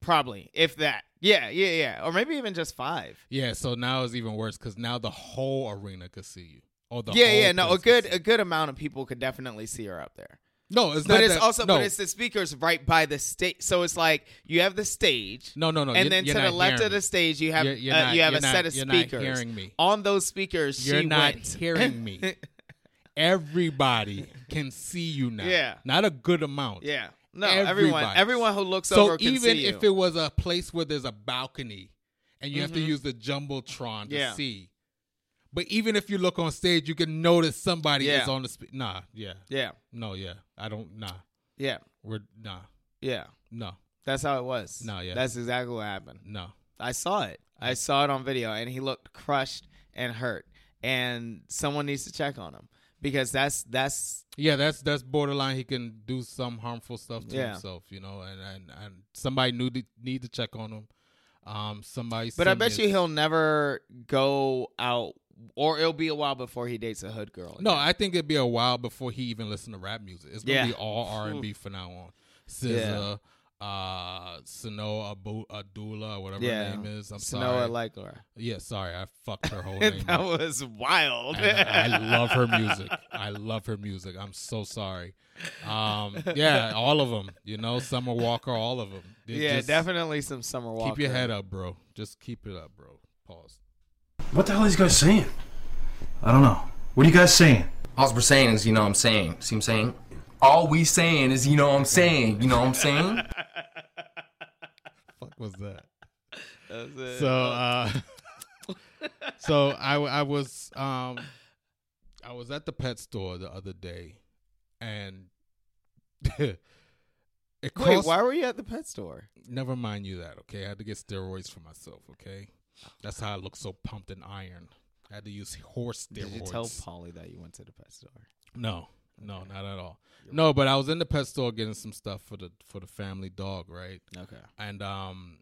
probably if that yeah yeah yeah or maybe even just five Yeah, so now it's even worse because now the whole arena could see you. Oh, the yeah, yeah. No, a good a good amount of people could definitely see her up there. No, it's not. But it's that- also no, but it's the speakers right by the stage. So it's like you have the stage. no, no, no. and you're- then you're to the left of the stage, you have You're- you're uh, not- you have a not- set of speakers. you're not hearing me. On those speakers, You're she not went. hearing me. Everybody can see you now. Yeah. not a good amount. yeah, no, everyone, Everybody. everyone who looks So over can even if it was a place where there's a balcony and you have to mm-hmm. use the jumbotron to Yeah. see, but even if you look on stage, you can notice somebody Yeah. is on the. Spe- nah, yeah, yeah, no, yeah. I don't. Nah, yeah, we're nah, yeah. no, That's how it was. No, yeah. that's exactly what happened. no. I saw it. I saw it on video, and he looked crushed and hurt. And someone needs to check on him because that's that's Yeah, that's that's borderline. He can do some harmful stuff to Yeah. himself, you know, and and, and somebody need to, need to check on him. Um, somebody. But I bet you he'll never go out, or it'll be a while before he dates a hood girl. No. I think it'd be a while before he even listen to rap music. It's gonna Yeah. be all R and B from now on. SZA, uh, Sano Abu Abdullah, whatever yeah. her name is. I'm Sanoa sorry. like her. yeah, sorry, I fucked her whole name. that up. was wild. And I love her music. I love her music. I'm so sorry. Um, yeah, all of them. You know, Summer Walker, all of them. yeah, definitely some summer Walker. Keep your head up, bro. Just keep it up, bro. Pause. What the hell are these guys saying? I don't know. What are you guys saying? All we're saying is, you know what I'm saying. See what I'm saying? All we saying is, you know what I'm saying. You know what I'm saying? Fuck was that? That's it. So, uh, so I I was um I was at the pet store the other day, and it Wait, why were you at the pet store? Never mind you that. Okay, I had to get steroids for myself. Okay, that's how I look so pumped and iron. I had to use horse steroids. Did you tell Polly that you went to the pet store? No, no, not at all. No, but I was in the pet store getting some stuff for the for the family dog, right? Okay. And um,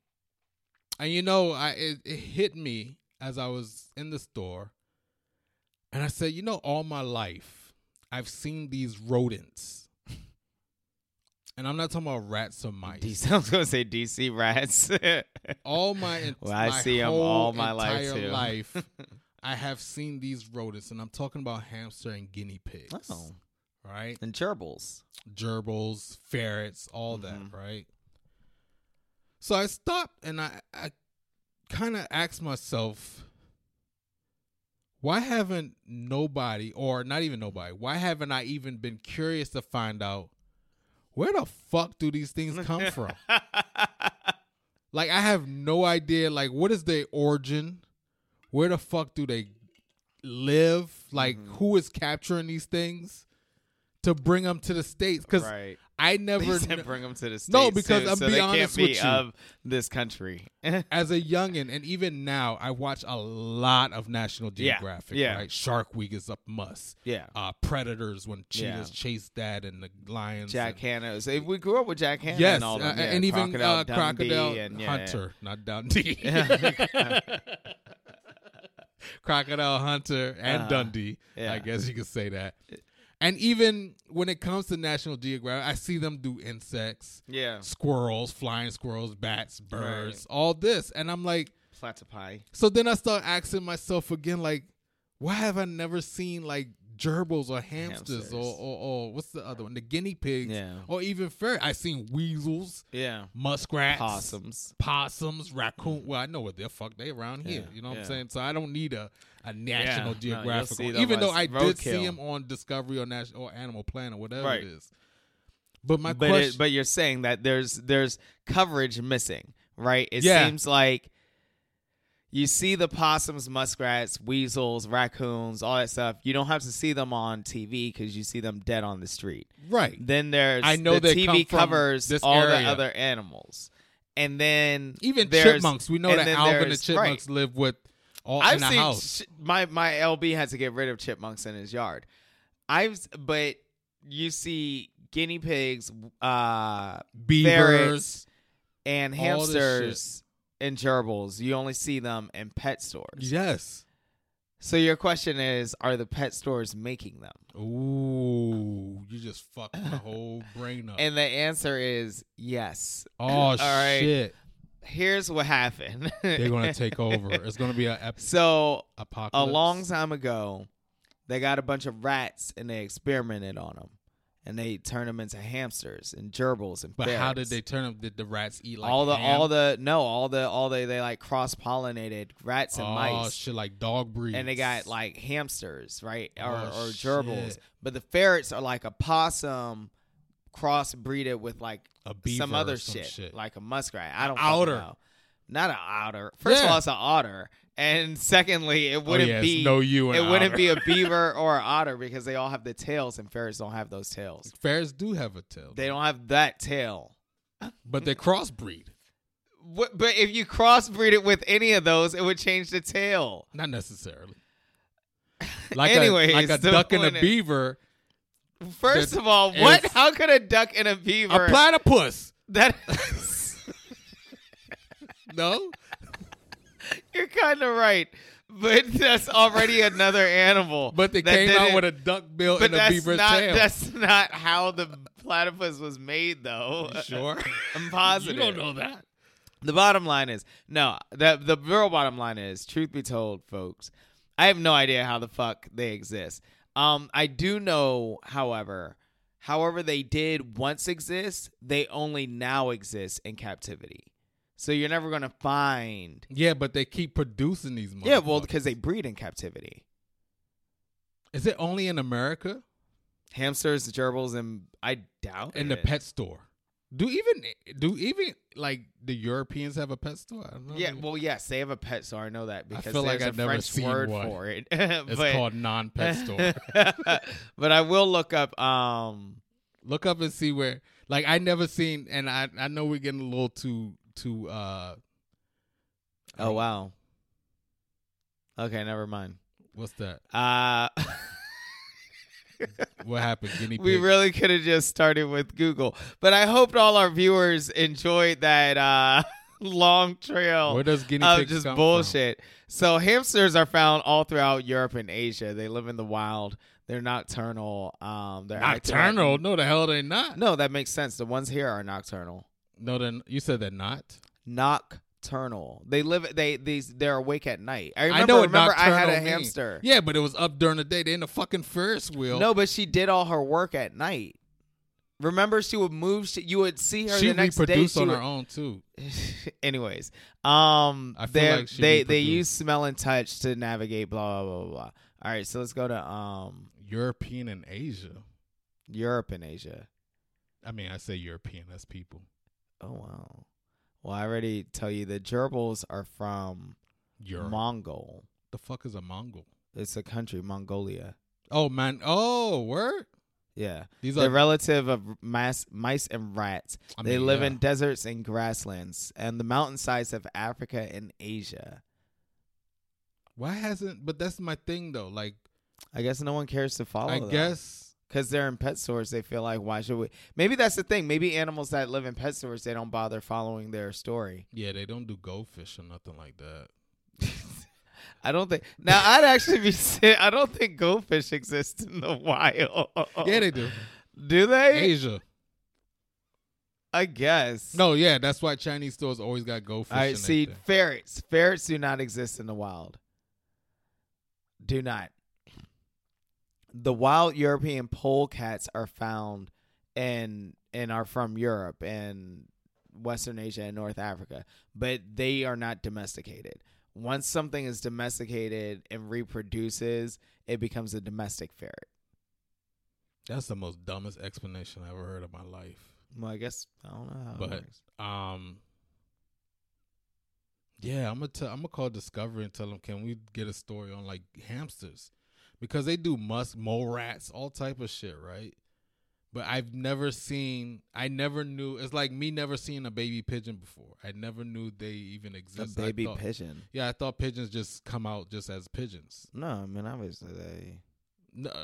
and you know, I it, it hit me as I was in the store, and I said, you know, all my life I've seen these rodents, and I'm not talking about rats or mice. DC, I was gonna say DC rats. all my ent- Well, I my see 'em whole all my life, entire too. life, I have seen these rodents, and I'm talking about hamster and guinea pigs. oh, Right, and gerbils. gerbils, ferrets, all that, Mhm. right? So I stopped and I, I kind of asked myself, why haven't nobody, or not even nobody, why haven't I even been curious to find out where the fuck do these things come from? like I have no idea. Like, what is their origin? Where the fuck do they live? Like, Mm-hmm. who is capturing these things to bring them to the states? Because right. I never, kn- bring them to the states. No, because too, I'm so be honest be with you. of this country. as a youngin, and even now, I watch a lot of National Geographic. yeah. Right, Shark Week is a must. yeah. Uh, Predators when Yeah. cheetahs chase that and the lions. Jack Hanna. So we grew up with Jack Hanna Yes, and all uh, them. Yeah, and even Crocodile uh, Crocodile and, yeah, Hunter, not Dundee. Yeah. Crocodile Hunter and Uh-huh. Dundee. Yeah. I guess you could say that. And even when it comes to National Geographic, I see them do insects, Yeah. squirrels, flying squirrels, bats, birds, all this, and I'm like, Platypi. so then I start asking myself again, like, why have I never seen like gerbils or hamsters, Hamsters. Or, or or what's the other one, the guinea pigs, Yeah. or even ferret? I seen weasels, Yeah. muskrats, Possums. possums, raccoon. Mm. Well, I know what they're fuck they around here. Yeah, You know what. I'm saying? So I don't need a a National no, Geographic. see even though I did see them on Discovery or National or Animal Planet, or whatever Right. it is. But my but question, it, but you're saying that there's there's coverage missing, right? It seems like you see the possums, muskrats, weasels, raccoons, all that stuff. You don't have to see them on TV because you see them dead on the street. right? Then there's I know the TV covers all the other animals, and then Even chipmunks. We know that Alvin the chipmunks right. live with all I've in seen house. ch- my my LB had to get rid of chipmunks in his yard. I've but you see guinea pigs, uh, Beavers. ferrets, and hamsters and gerbils. You only see them in pet stores. Yes. So your question is, are the pet stores making them? Ooh, you just fucked my whole brain up. And the answer is yes. oh right. shit, Here's what happened. they're gonna take over. It's gonna be a ep- so apocalypse. a long time ago, They got a bunch of rats and they experimented on them, and they turn them into hamsters and gerbils and. But how did they turn them? Did the rats eat like all the ham? all the no all the all the they like cross pollinated rats and oh, mice shit like dog breeds. and they got like hamsters right or, Oh, or gerbils shit. but the ferrets are like a possum crossbreeded with like some other some shit, shit. like a muskrat i don't fucking know not an otter first of all it's an otter and secondly it oh, wouldn't Oh, it's be no you it wouldn't otter. be a beaver or an otter because they all have the tails and ferrets don't have those tails Ferrets do have a tail, they don't have that tail but they crossbreed. What, but if you crossbreed it with any of those, it would change the tail. Not necessarily. Like Anyways, a, like a duck and a is- beaver. First of all, what? is- How could a duck and a beaver? A platypus. that No, you're kind of right, but that's already another animal. but they that came out with a duck bill But and a beaver's not tail. that's not how the platypus was made, though. You sure? I'm positive. You don't know that. The bottom line is no. The the real bottom line is, truth be told, folks, I have no idea how the fuck they exist. Um, I do know, however, however they did once exist, they only now exist in captivity. So you're never gonna find. Yeah, but they keep producing these. Yeah, well, because they breed in captivity. is it only in America Hamsters, gerbils, and I doubt in the pet store? Do even do even like the Europeans have a pet store? I don't know. Yeah, well, yes, they have a pet store. I know that because feel like there's I've a never French seen word one. for it. it's called non-pet store. but I will look up. Um, Look up and see where. Like I never seen, and I I know we're getting a little too too. uh oh wow. Okay, never mind. What's that? Uh, What happened? Guinea pig. we really could have just started with Google, but I hoped all our viewers enjoyed that uh, long trail Where does guinea pigs just bullshit. So hamsters are found all throughout Europe and Asia. They live in the wild. They're nocturnal. Um, they're from? active Nocturnal? No, the hell they not. No, that makes sense. The ones here are nocturnal. No, then you said they're not. Nocturnal. They live. They these. They're awake at night. I remember. I know remember, I had a mean. hamster. Yeah, but it was up during the day. They in the fucking Ferris wheel. No, but she did all her work at night. Remember, she would move. She, you would see her she the next day. reproduced She on would, her own too. Anyways, um, I feel they're- like she they they use smell and touch to navigate. Blah blah blah blah. blah. All right, so let's go to um European and Asia. Europe and Asia. I mean, I say European. That's people. Oh wow. Well, I already tell you the gerbils are from Europe. Mongol. the fuck is a Mongol? It's a country, Mongolia. Oh man. Oh, word. Yeah. These They're are relative of mice, mice and rats. I they mean, live yeah. in deserts and grasslands and the mountainsides of Africa and Asia. Why hasn't? But that's my thing though. Like, I guess no one cares to follow I them. guess because they're in pet stores, they feel like why should we? Maybe that's the thing. Maybe animals that live in pet stores, they don't bother following their story. yeah, they don't do goldfish or nothing like that. I don't think. Now I'd actually be. si- I don't think goldfish exist in the wild. Yeah, they do. do they? Asia. I guess. No, yeah, that's why Chinese stores always got goldfish. I See, ferrets. Ferrets do not exist in the wild. Do not. The wild European polecats are found and and are from Europe and Western Asia and North Africa, but they are not domesticated. Once something is domesticated and reproduces, it becomes a domestic ferret. That's the most dumbest explanation I ever heard of my life. Well, I guess I don't know how it But works. um, yeah, I'm gonna tell, I'm gonna call Discovery and tell them, can we get a story on like hamsters, because they do musk, mole rats, all type of shit, right? But I've never seen, I never knew. It's like me never seeing a baby pigeon before. I never knew they even A exist. I baby thought- pigeon. Yeah, I thought pigeons just come out just as pigeons. No, I mean obviously uh, they. No, uh,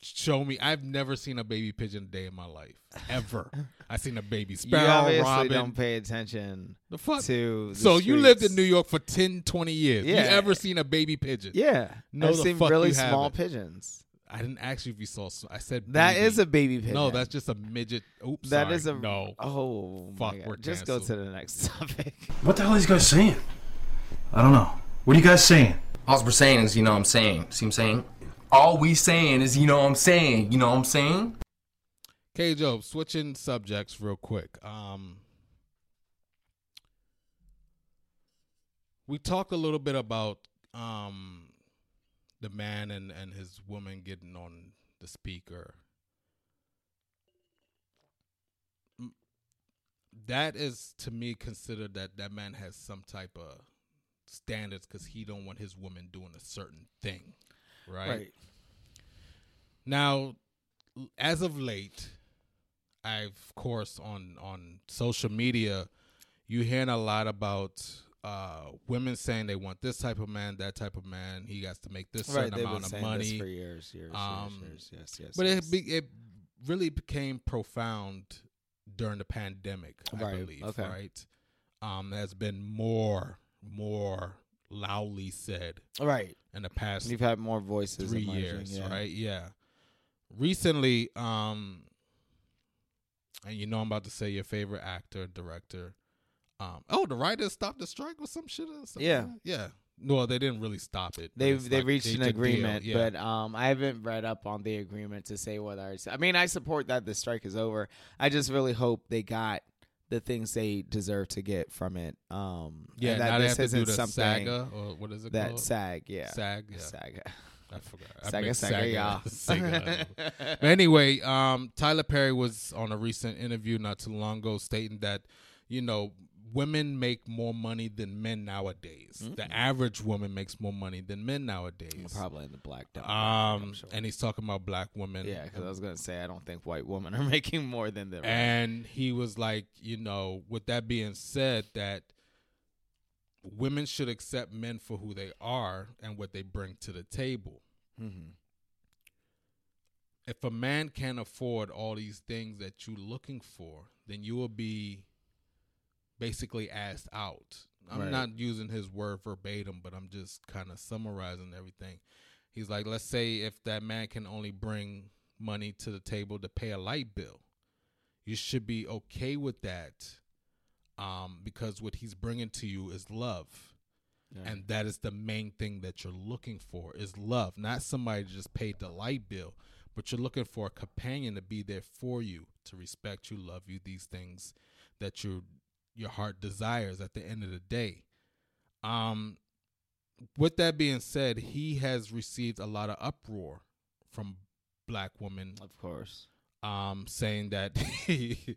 show me. I've never seen a baby pigeon a day in my life ever. I seen a baby You sparrow, obviously robin. don't pay attention the fuck. to. the So you lived in. New York for 10, 20 years. You ever seen a baby pigeon? Yeah, No, I've the seen fuck really small haven't. pigeons. I didn't ask you if you saw. I said That baby. is a baby pigeon. No, that's just a midget. Oops. that sorry. is a no. Oh, Fuck, we're just go to the next topic. What the hell are these guys saying? I don't know. What are you guys saying? All we're saying is, you know what I'm saying. See what I'm saying? All we saying is, you know what I'm saying? You know what I'm saying? K Job, switching subjects real quick. Um, we talk a little bit about um, the man and, and his woman getting on the speaker. That is to me considered that that man has some type of standards because he don't want his woman doing a certain thing, right? Now, as of late, I've of course on on social media, you hearing a lot about uh, women saying they want this type of man, that type of man. He has to make this certain Right, they've been amount of saying money. this for years, years, Um, years, years. Yes, yes. but yes. it be, it really became profound during the pandemic, I believe. okay. Right, um, there's been more more loudly said right. in the past You've had more voices. three emerging, years, yeah. right? Yeah. Recently, um, and you know I'm about to say your favorite actor, director. Um, oh, the writers stopped the strike or some shit. Or something Yeah. like yeah. No, they didn't really stop it. They've they like reached an agreement, yeah. but um, I haven't read up on the agreement to say whether I, I mean I support that the strike is over. I just really hope they got the things they deserve to get from it. Um, yeah, that this have to do isn't something SAGA or what is it that called? SAG, yeah, SAG, yeah. SAG. I forgot. I Saga, saga, yeah. Saga. but anyway, um, Tyler Perry was on a recent interview not too long ago stating that, you know, women make more money than men nowadays. Mm-hmm. The average woman makes more money than men nowadays. Probably in the black Um, sure. and he's talking about black women. yeah, because I was gonna say I don't think white women are making more than them. And he was like, you know, with that being said, that women should accept men for who they are and what they bring to the table. Mhm. If a man can't afford all these things that you're looking for, then you will be basically asked out. I'm Right. not using his word verbatim, but I'm just kind of summarizing everything. He's like, let's say if that man can only bring money to the table to pay a light bill, you should be okay with that um, because what he's bringing to you is love. And that is the main thing that you're looking for is love, not somebody to just pay the light bill, but you're looking for a companion to be there for you, to respect you, love you, these things that your your heart desires at the end of the day. Um with that being said, he has received a lot of uproar from black women Of course. um saying that he,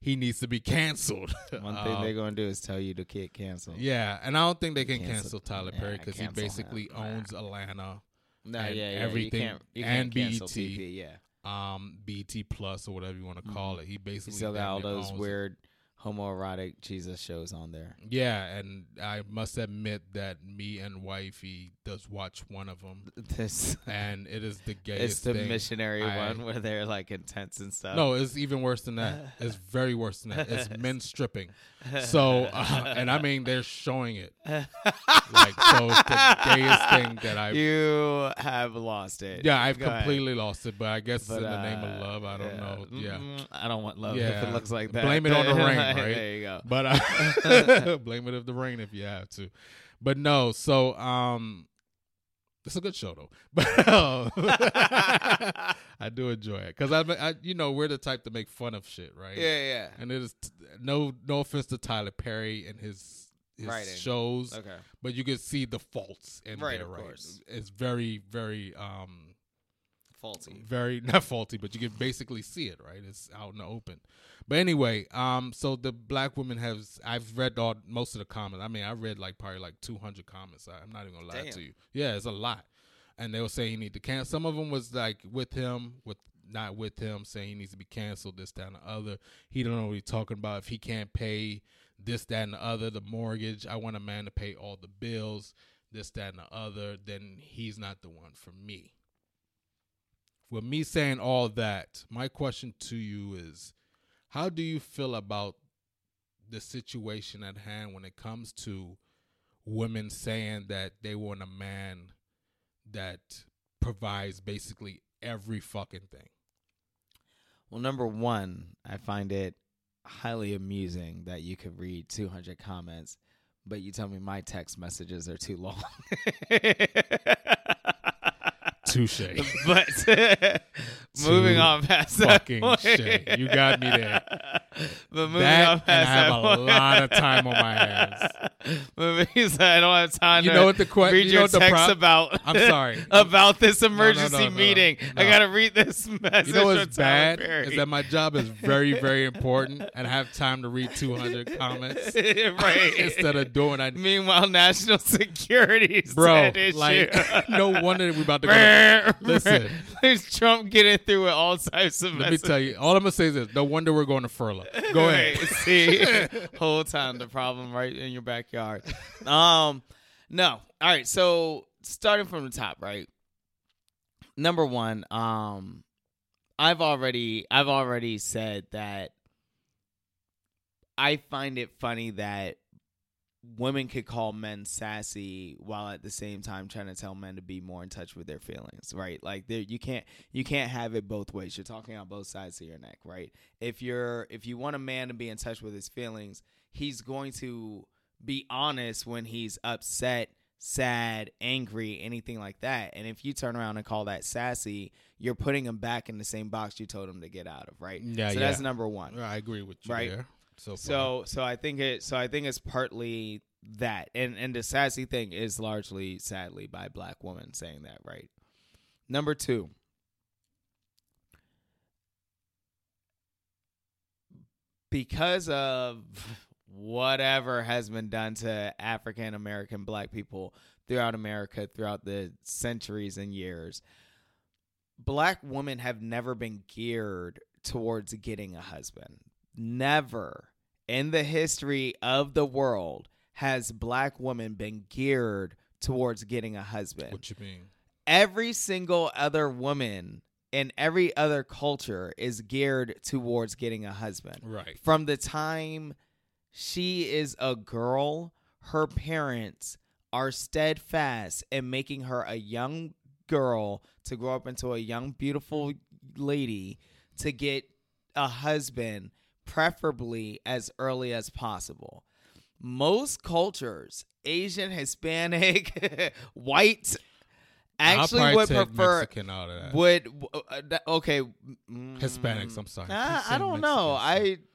he needs to be canceled. One thing Um, they're gonna do is tell you to get canceled. yeah, and I don't think they can Cancel- cancel, Tyler Perry because he cancel him. basically Nah. owns Atlanta, No, and yeah, yeah. everything, you can't, you and can't cancel BET. TV, yeah. um, BT Plus or whatever you want to call it. He He basically Mm-hmm. got all those owns weird homoerotic Jesus shows on there. Yeah, and I must admit that me and wifey does watch one of them, This and it is the gayest it's the thing. missionary I- one where they're like intense and stuff. No, it's even worse than that. It's very worse than that. It's men stripping. So, uh, and I mean, they're showing it. Like, so it's the gayest thing that I. you have lost it. Yeah, I've Go ahead. completely lost it, but I guess But, in the name uh, of love, I don't know. Yeah. I don't want love if it looks like that. Blame it on the rain, right? there you go. But uh, blame it if the rain if you have to. But no, so um it's a good show though. But uh, I do enjoy it cuz I, I you know, we're the type to make fun of shit, right? Yeah, yeah. And it is t- no no offense to Tyler Perry and his his Writing. shows, Okay. but you can see the faults in Right, there, of right? course. It's very very um Faulty. very not faulty, but you can basically see it, right? It's out in the open. But anyway, um, so the black woman has I've read all most of the comments. I mean, I read like probably like two hundred comments. I, I'm not even gonna lie Damn. to you. Yeah, it's a lot. And they were saying he need to cancel. Some of them was like with him, with not with him, saying he needs to be canceled. This, that, and the other. He don't know what he's talking about. If he can't pay this, that, and the other, the mortgage. I want a man to pay all the bills. This, that, and the other. Then he's not the one for me with me saying all that, my question to you is how do you feel about the situation at hand when it comes to women saying that they want a man that provides basically every fucking thing? Well, number one, I find it highly amusing that you could read 200 comments, but you tell me my text messages are too long. Touche. but moving on past that Fucking point. shit. You got me there. But moving That on and past I have that a point. lot of time on my hands. Because I don't have time You to know what the que- read you your know what the text prob- about. I'm sorry. about this no, no, emergency no. meeting. I No. gotta read this message. You know what's bad is that my job is very, very important, and I have time to read 200 comments right. instead of doing I. Meanwhile, national security Bro, said issue. like, no wonder we're about to go. Listen. There's Trump getting through with all types of Let me tell you, all I'm gonna say is this: no wonder we're going to furlough. Go ahead. See, whole time the problem right in your backyard. Um, no. All right. So starting from the top, right. Number one, um, I've already I've already said that I find it funny that women could call men sassy while at the same time trying to tell men to be more in touch with their feelings right like there you can't you can't have it both ways you're talking on both sides of your neck right if you're if you want a man to be in touch with his feelings he's going to be honest when he's upset sad angry anything like that and if you turn around and call that sassy you're putting him back in the same box you told him to get out of right Yeah, so yeah. that's number one I agree with you Right. there. So, far. so so I think it so I think it's partly that. And and the sassy thing is largely sadly by black women saying that, right? Number 2. Because of whatever has been done to African American black people throughout America throughout the centuries and years, black women have never been geared towards getting a husband. Never in the history of the world has black women been geared towards getting a husband. what you mean? Every single other woman in every other culture is geared towards getting a husband. Right. From the time she is a girl, her parents are steadfast in making her a young girl to grow up into a young, beautiful lady to get a husband, preferably as early as possible. Most cultures, Asian, Hispanic, white, actually would prefer Mexican out of that. would uh, okay mm, Hispanics. I'm sorry. I, I don't know. Mexicans. I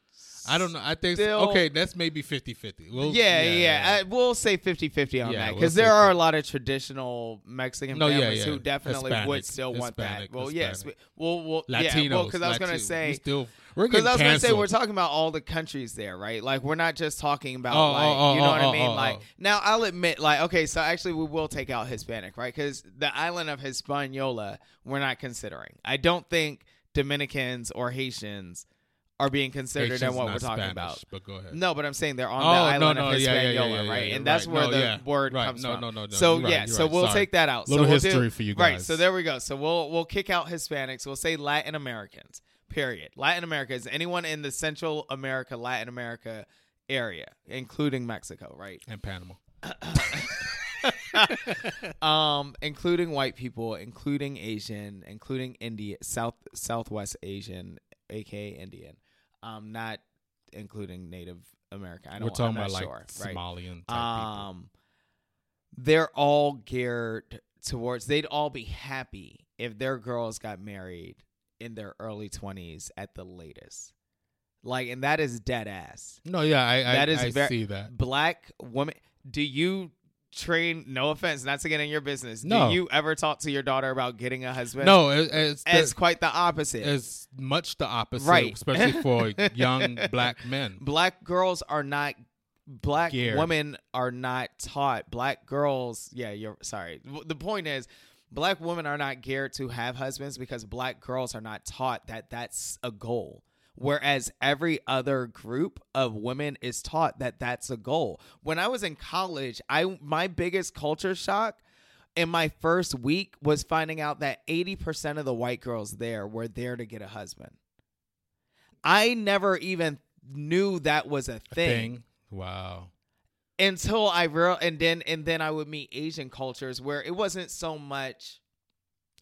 I don't know. I think still- okay. That's maybe 50-50. We'll, yeah, yeah. I, we'll say 50-50 on Yeah, that we'll because there are a lot of traditional Mexican No, families yeah. who definitely would Hispanic, still want that. Well, yes, Hispanic. well, well, Latinos. yeah, well, because I was gonna Lati- we say still we're because I was gonna say we're talking about all the countries there, right? Like we're not just talking about Oh, oh like oh, oh, you know oh, what oh, I mean. oh, like oh. now, I'll admit, like okay, so actually we will take out Hispanic, right? Because the island of Hispaniola we're not considering. I don't think Dominicans or Haitians are being considered in what we're talking Spanish, about. But go ahead. No, but I'm saying they're on Oh, the no, island no, of yeah, yeah, yeah, Hispaniola, yeah, right? and that's right. where No, the word Right. comes No, from. no, no, no. So You're yeah, you're so right. we'll Sorry. take that out. Little so we'll do- history for you guys. Right. So there we go. So we'll we'll kick out Hispanics. We'll say Latin Americans. Period. Latin America is anyone in the Central America, Latin America area, including Mexico, right? And Panama. um, including white people, including Asian, including India, South Southwest Asian, aka Indian. Um, not including Native American. I don't. We're talking about like sure, right? Somalian type um they're all geared towards they'd all be happy if their girls got married in their early 20s at the latest like and that is dead ass. No, yeah, I I, that is I ver- see that. black woman, do you train no offense not to get in your business No. do you ever talk to your daughter about getting a husband No, it, it's it's the- quite the opposite it's much the opposite, Right. especially for young black men. black girls are not black Geared. women are not taught black girls yeah you're sorry the point is black women are not geared to have husbands because black girls are not taught that that's a goal whereas every other group of women is taught that that's a goal when i was in college i my biggest culture shock in my first week was finding out that 80% of the white girls there were there to get a husband i never even knew that was a A thing, thing. Wow. Until I real and then and then I would meet Asian cultures where it wasn't so much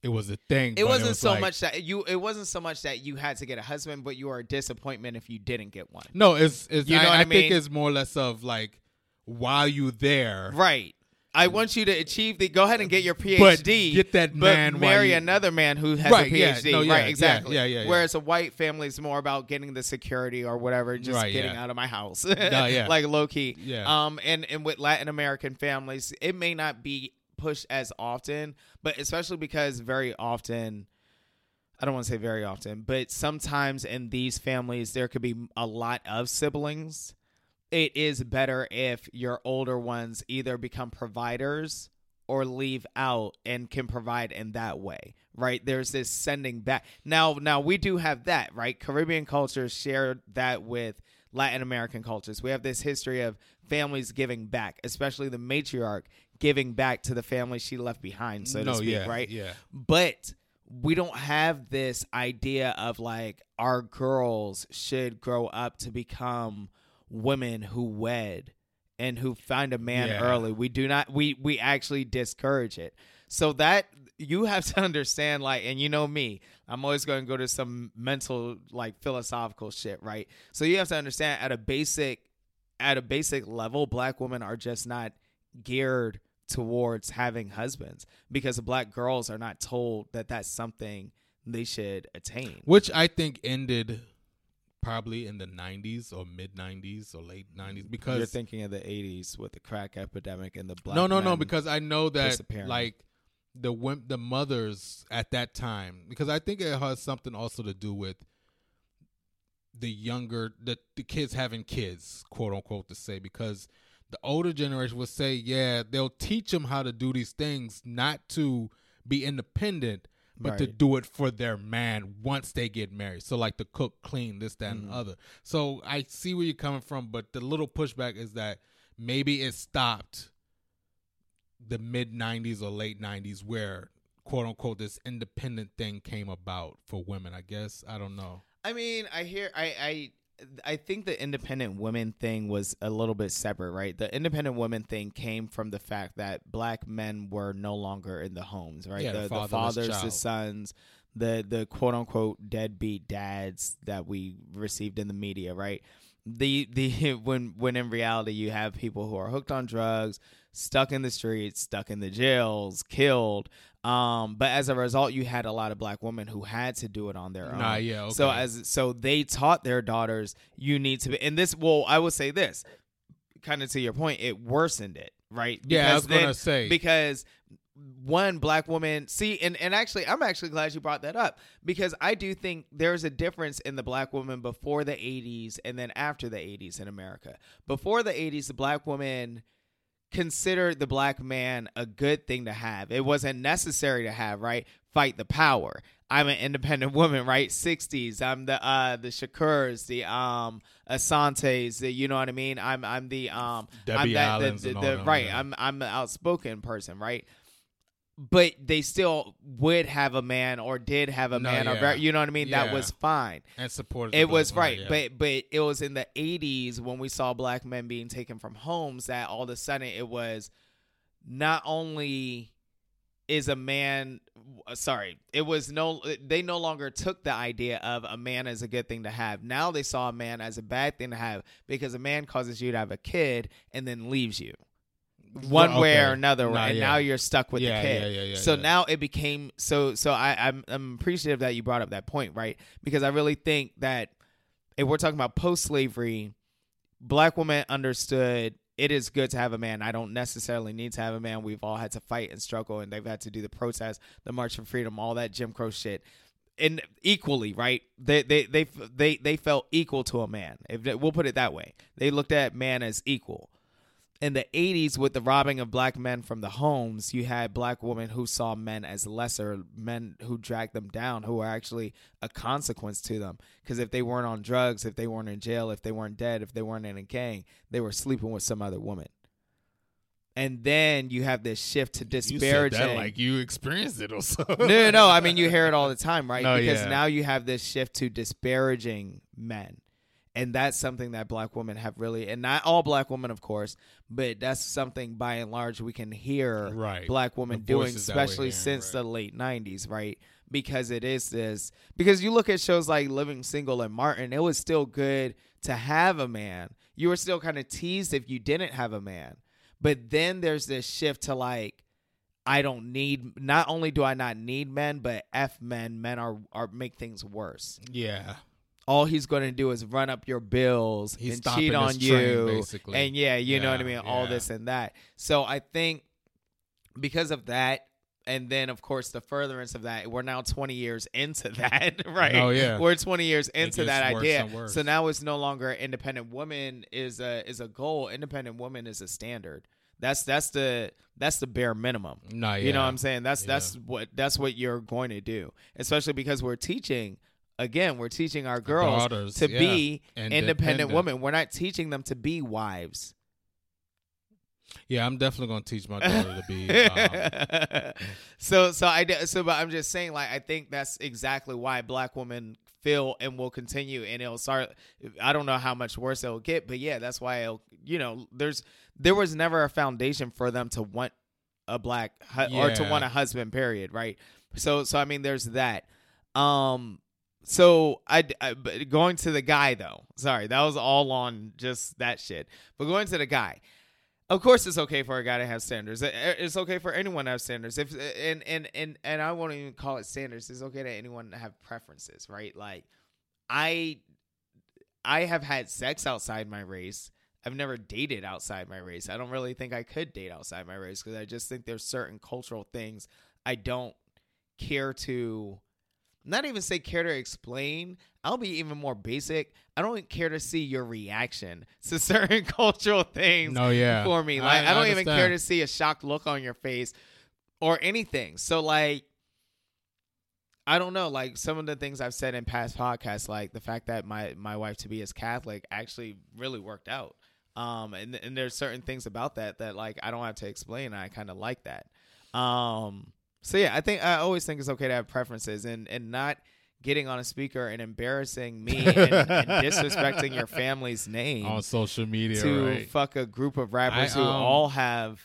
It was a thing. it wasn't was so like- much that you it wasn't so much that you had to get a husband but you were a disappointment if you didn't get one. No, it's it's. You know I, I I think it's more or less of like while you there, Right. I want you to achieve the. Go ahead and get your PhD. But get that but man marry you- another man who has Right, a yeah, PhD. no, yeah, right, exactly. yeah, yeah, yeah. Whereas a white family is more about getting the security or whatever, just Right, getting yeah. out of my house. yeah. like low key. Yeah. Um, and and with Latin American families, it may not be pushed as often, but especially because very often. I don't want to say very often, but sometimes in these families, there could be a lot of siblings. It is better if your older ones either become providers or leave out and can provide in that way, right? There's this sending back. Now, now we do have that, right? Caribbean cultures share that with Latin American cultures. We have this history of families giving back, especially the matriarch giving back to the family she left behind, so to speak, yeah, right? yeah. But we don't have this idea of like our girls should grow up to become women who wed and who find a man Yeah. early. We do not we we actually discourage it. So that you have to understand like and you know me, I'm always going to go to some mental like philosophical shit, right? So you have to understand at a basic at a basic level black women are just not geared towards having husbands because black girls are not told that that's something they should attain. which I think ended probably in the 90s or mid 90s or late mm, 90s because You're thinking of the 80s with the crack epidemic and the black no no no because I know that like the wom- the mothers at that time because I think it has something also to do with the younger the, the kids having kids quote unquote to say because the older generation will say yeah they'll teach them how to do these things not to be independent but to do it for their man once they get married. So like to cook clean this that Mm. and other. So i see where you're coming from but the little pushback is that maybe it stopped the mid 90s or late 90s where quote unquote this independent thing came about for women i guess. I don't know. I mean, I hear I I I think the independent women thing was a little bit separate, right? The independent women thing came from the fact that black men were no longer in the homes, right? Yeah, the the, the fathers, the sons, the the quote unquote deadbeat dads that we received in the media, right? The the when when in reality you have people who are hooked on drugs, stuck in the streets, stuck in the jails, killed. Um, but as a result, you had a lot of black women who had to do it on their own. Nah, yeah, So as so they taught their daughters you need to be and this well I will say this kind of to your point it worsened it right Yeah, I was Because gonna say. because one black woman see and, and actually i'm actually glad you brought that up because i do think there's a difference in the black woman before the 80s and then after the 80s in america before the 80s the black woman considered the black man a good thing to have. It wasn't necessary to have, right? Fight the power. I'm an independent woman, right? 60s. I'm the uh the Shakurs, the um Asantes, the, you know what I mean? I'm I'm the um Debbie I'm that, the, the, the- right. I'm I'm an outspoken person, right? But they still would have a man or did have a No, man or yeah. very, you know what I mean? That was fine. and supported It was right, yeah. but but it was in the '80s when we saw black men being taken from homes that all of a sudden it was not only is a man uh, sorry it was no they no longer took the idea of a man as a good thing to have now they saw a man as a bad thing to have because a man causes you to have a kid and then leaves you one Well, way or another Nah, and yeah. now you're stuck with Yeah, the kid yeah, yeah, yeah, so now it became so so I, I'm I'm appreciative that you brought up that point, right? Because I really think that if we're talking about post slavery, black women understood it is good to have a man. I don't necessarily need to have a man. We've all had to fight and struggle and they've had to do the protest, the march for freedom, all that Jim Crow shit. And equally, right? They they they they they felt equal to a man. If they, we'll put it that way. They looked at man as equal in the 80s with the robbing of black men from the homes you had black women who saw men as lesser men who dragged them down who were actually a consequence to them because if they weren't on drugs if they weren't in jail if they weren't dead if they weren't in a gang they were sleeping with some other woman and then you have this shift to you said disparaging that like you experienced it or something no, no, no. I mean, you hear it all the time, right? No, because yeah. now you have this shift to disparaging men. And that's something that black women have really, and not all black women, of course, but that's something by and large we can hear Right. black women doing, voices that we're especially since right. the late 90s, right? Because it is this, because you look at shows like Living Single and Martin, it was still good to have a man. You were still kind of teased if you didn't have a man. But then there's this shift to like, I don't need. Not only do I not need men, but f men. Men are are make things worse. Yeah. All he's going to do is run up your bills He's and cheat on train, you, basically. and yeah, you know what I Yeah, mean. All this and that. So I think because of that. And then, of course, the furtherance of that, we're now 20 years into that, right? Oh, yeah. we're 20 years into that idea. So now it's no longer independent woman is a is a goal. Independent woman is a standard. That's that's the that's the bare minimum. Nah, You know what I'm saying? That's that's what that's what you're going to do. Especially because we're teaching again, we're teaching our girls daughters, to yeah. be independent Independent. women. We're not teaching them to be wives. Yeah, I'm definitely gonna teach my daughter to be. Um, so so I so but I'm just saying like I think that's exactly why black women feel and will continue and it'll start I don't know how much worse it'll get but yeah that's why it'll you know there's there was never a foundation for them to want a black hu- or to want a husband period right so so I mean there's that um so I, I going to the guy though sorry that was all on just that shit but going to the guy of course, it's okay for a guy to have standards. Eh, eh, it's okay for anyone to have standards. If eh, and and and and I won't even call it standards. It's okay to anyone to have preferences, right? Like, I, I have had sex outside my race. I've never dated outside my race. I don't really think I could date outside my race because I just think there's certain cultural things I don't care to not even say care to explain. I'll be even more basic. I don't care to see your reaction to certain cultural things No, yeah. for me. I- Like I, I don't even care to see a shocked look on your face or anything. So like I don't know, like some of the things I've said in past podcasts, like the fact that my my wife to be is Catholic actually really worked out. Um and and there's certain things about that that like I don't have to explain. I kind of like that. Um so yeah, I think I always think it's okay to have preferences and and not getting on a speaker and embarrassing me and, and disrespecting your family's name on social media, to right? fuck a group of rappers I, who um, all have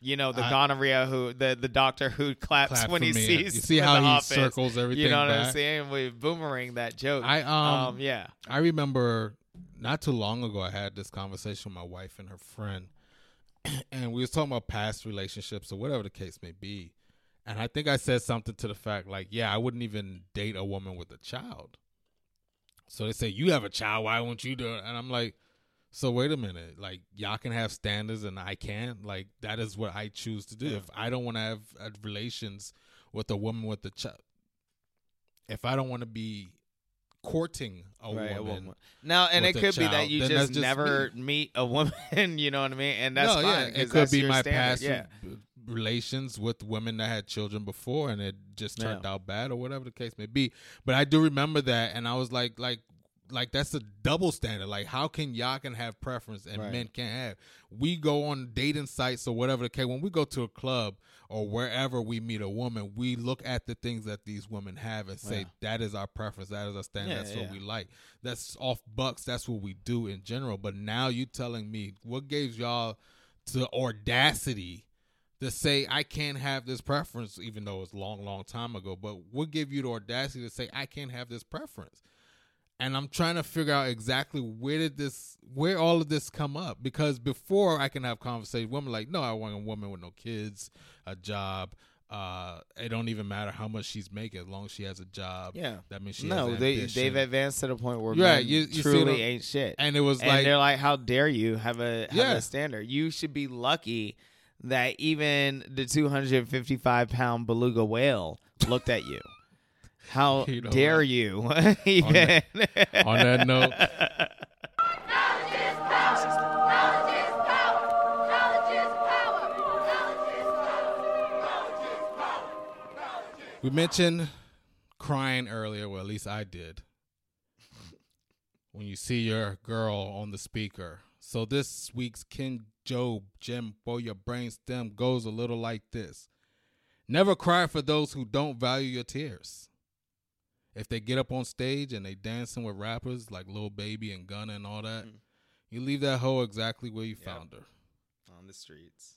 you know the I- gonorrhea who the the doctor who claps Clap when he me. sees You see how he office. circles everything you know what i'm saying we boomerang that joke I um, yeah I remember not too long ago I had this conversation with my wife and her friend, and we was talking about past relationships or whatever the case may be, and I think I said something to the fact like, yeah, I wouldn't even date a woman with a child. So they say you have a child, why won't you do it? And I'm like, so wait a minute, like y'all can have standards and I can't. Like that is what I choose to do. If I don't want to have relations with a woman with a child, if I don't want to be courting a Right, a woman, woman. now and it a could be that you just, just never me. meet a woman you know what i mean and that's no, fine yeah, it could be my standard. past yeah relations with women that had children before, and it just turned Yeah. out bad or whatever the case may be. But I do remember that, and I was like, like. Like that's a double standard. Like, how can y'all can have preference and Right. men can't have? We go on dating sites or whatever the case. When we go to a club or wherever we meet a woman, we look at the things that these women have and say Yeah. that is our preference. That is our standard. Yeah, that's what yeah. we like. That's off bucks. That's what we do in general. But now you telling me what gave y'all the audacity to say I can't have this preference, even though it's long, long time ago. But what give you the audacity to say I can't have this preference? And I'm trying to figure out exactly where did this, where all of this come up? Because before I can have conversation, women like, no, I want a woman with no kids, a job. Uh, it don't even matter how much she's making as long as she has a job. yeah that means she no they they've advanced to the point where yeah, you- you truly ain't shit and it was and like they're like, "How dare you have a have Yeah. a standard? You should be lucky that even the 255 pound beluga whale looked at you. How You know dare you? that- on that note. We mentioned crying earlier, well, at least I did. when you see your girl on the speaker. So this week's Ken Job Jim for your brainstem goes a little like this. Never cry for those who don't value your tears. If they get up on stage and they dancing with rappers like Lil Baby and Gunna and all that, mm-hmm. you leave that hoe exactly where you found her. on the streets.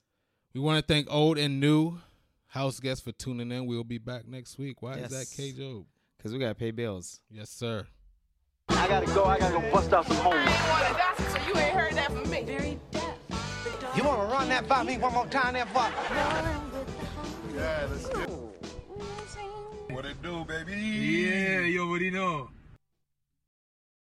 We want to thank old and new house guests for tuning in. We'll be back next week. Why is that K Job? Because we got to pay bills. Yes, sir. I gotta go. I gotta go bust out some homework. So you ain't heard that from me. Very deaf. You want to run that by me one more time there, fuck? Yeah, let's get What it do, baby? Yeah, you already know.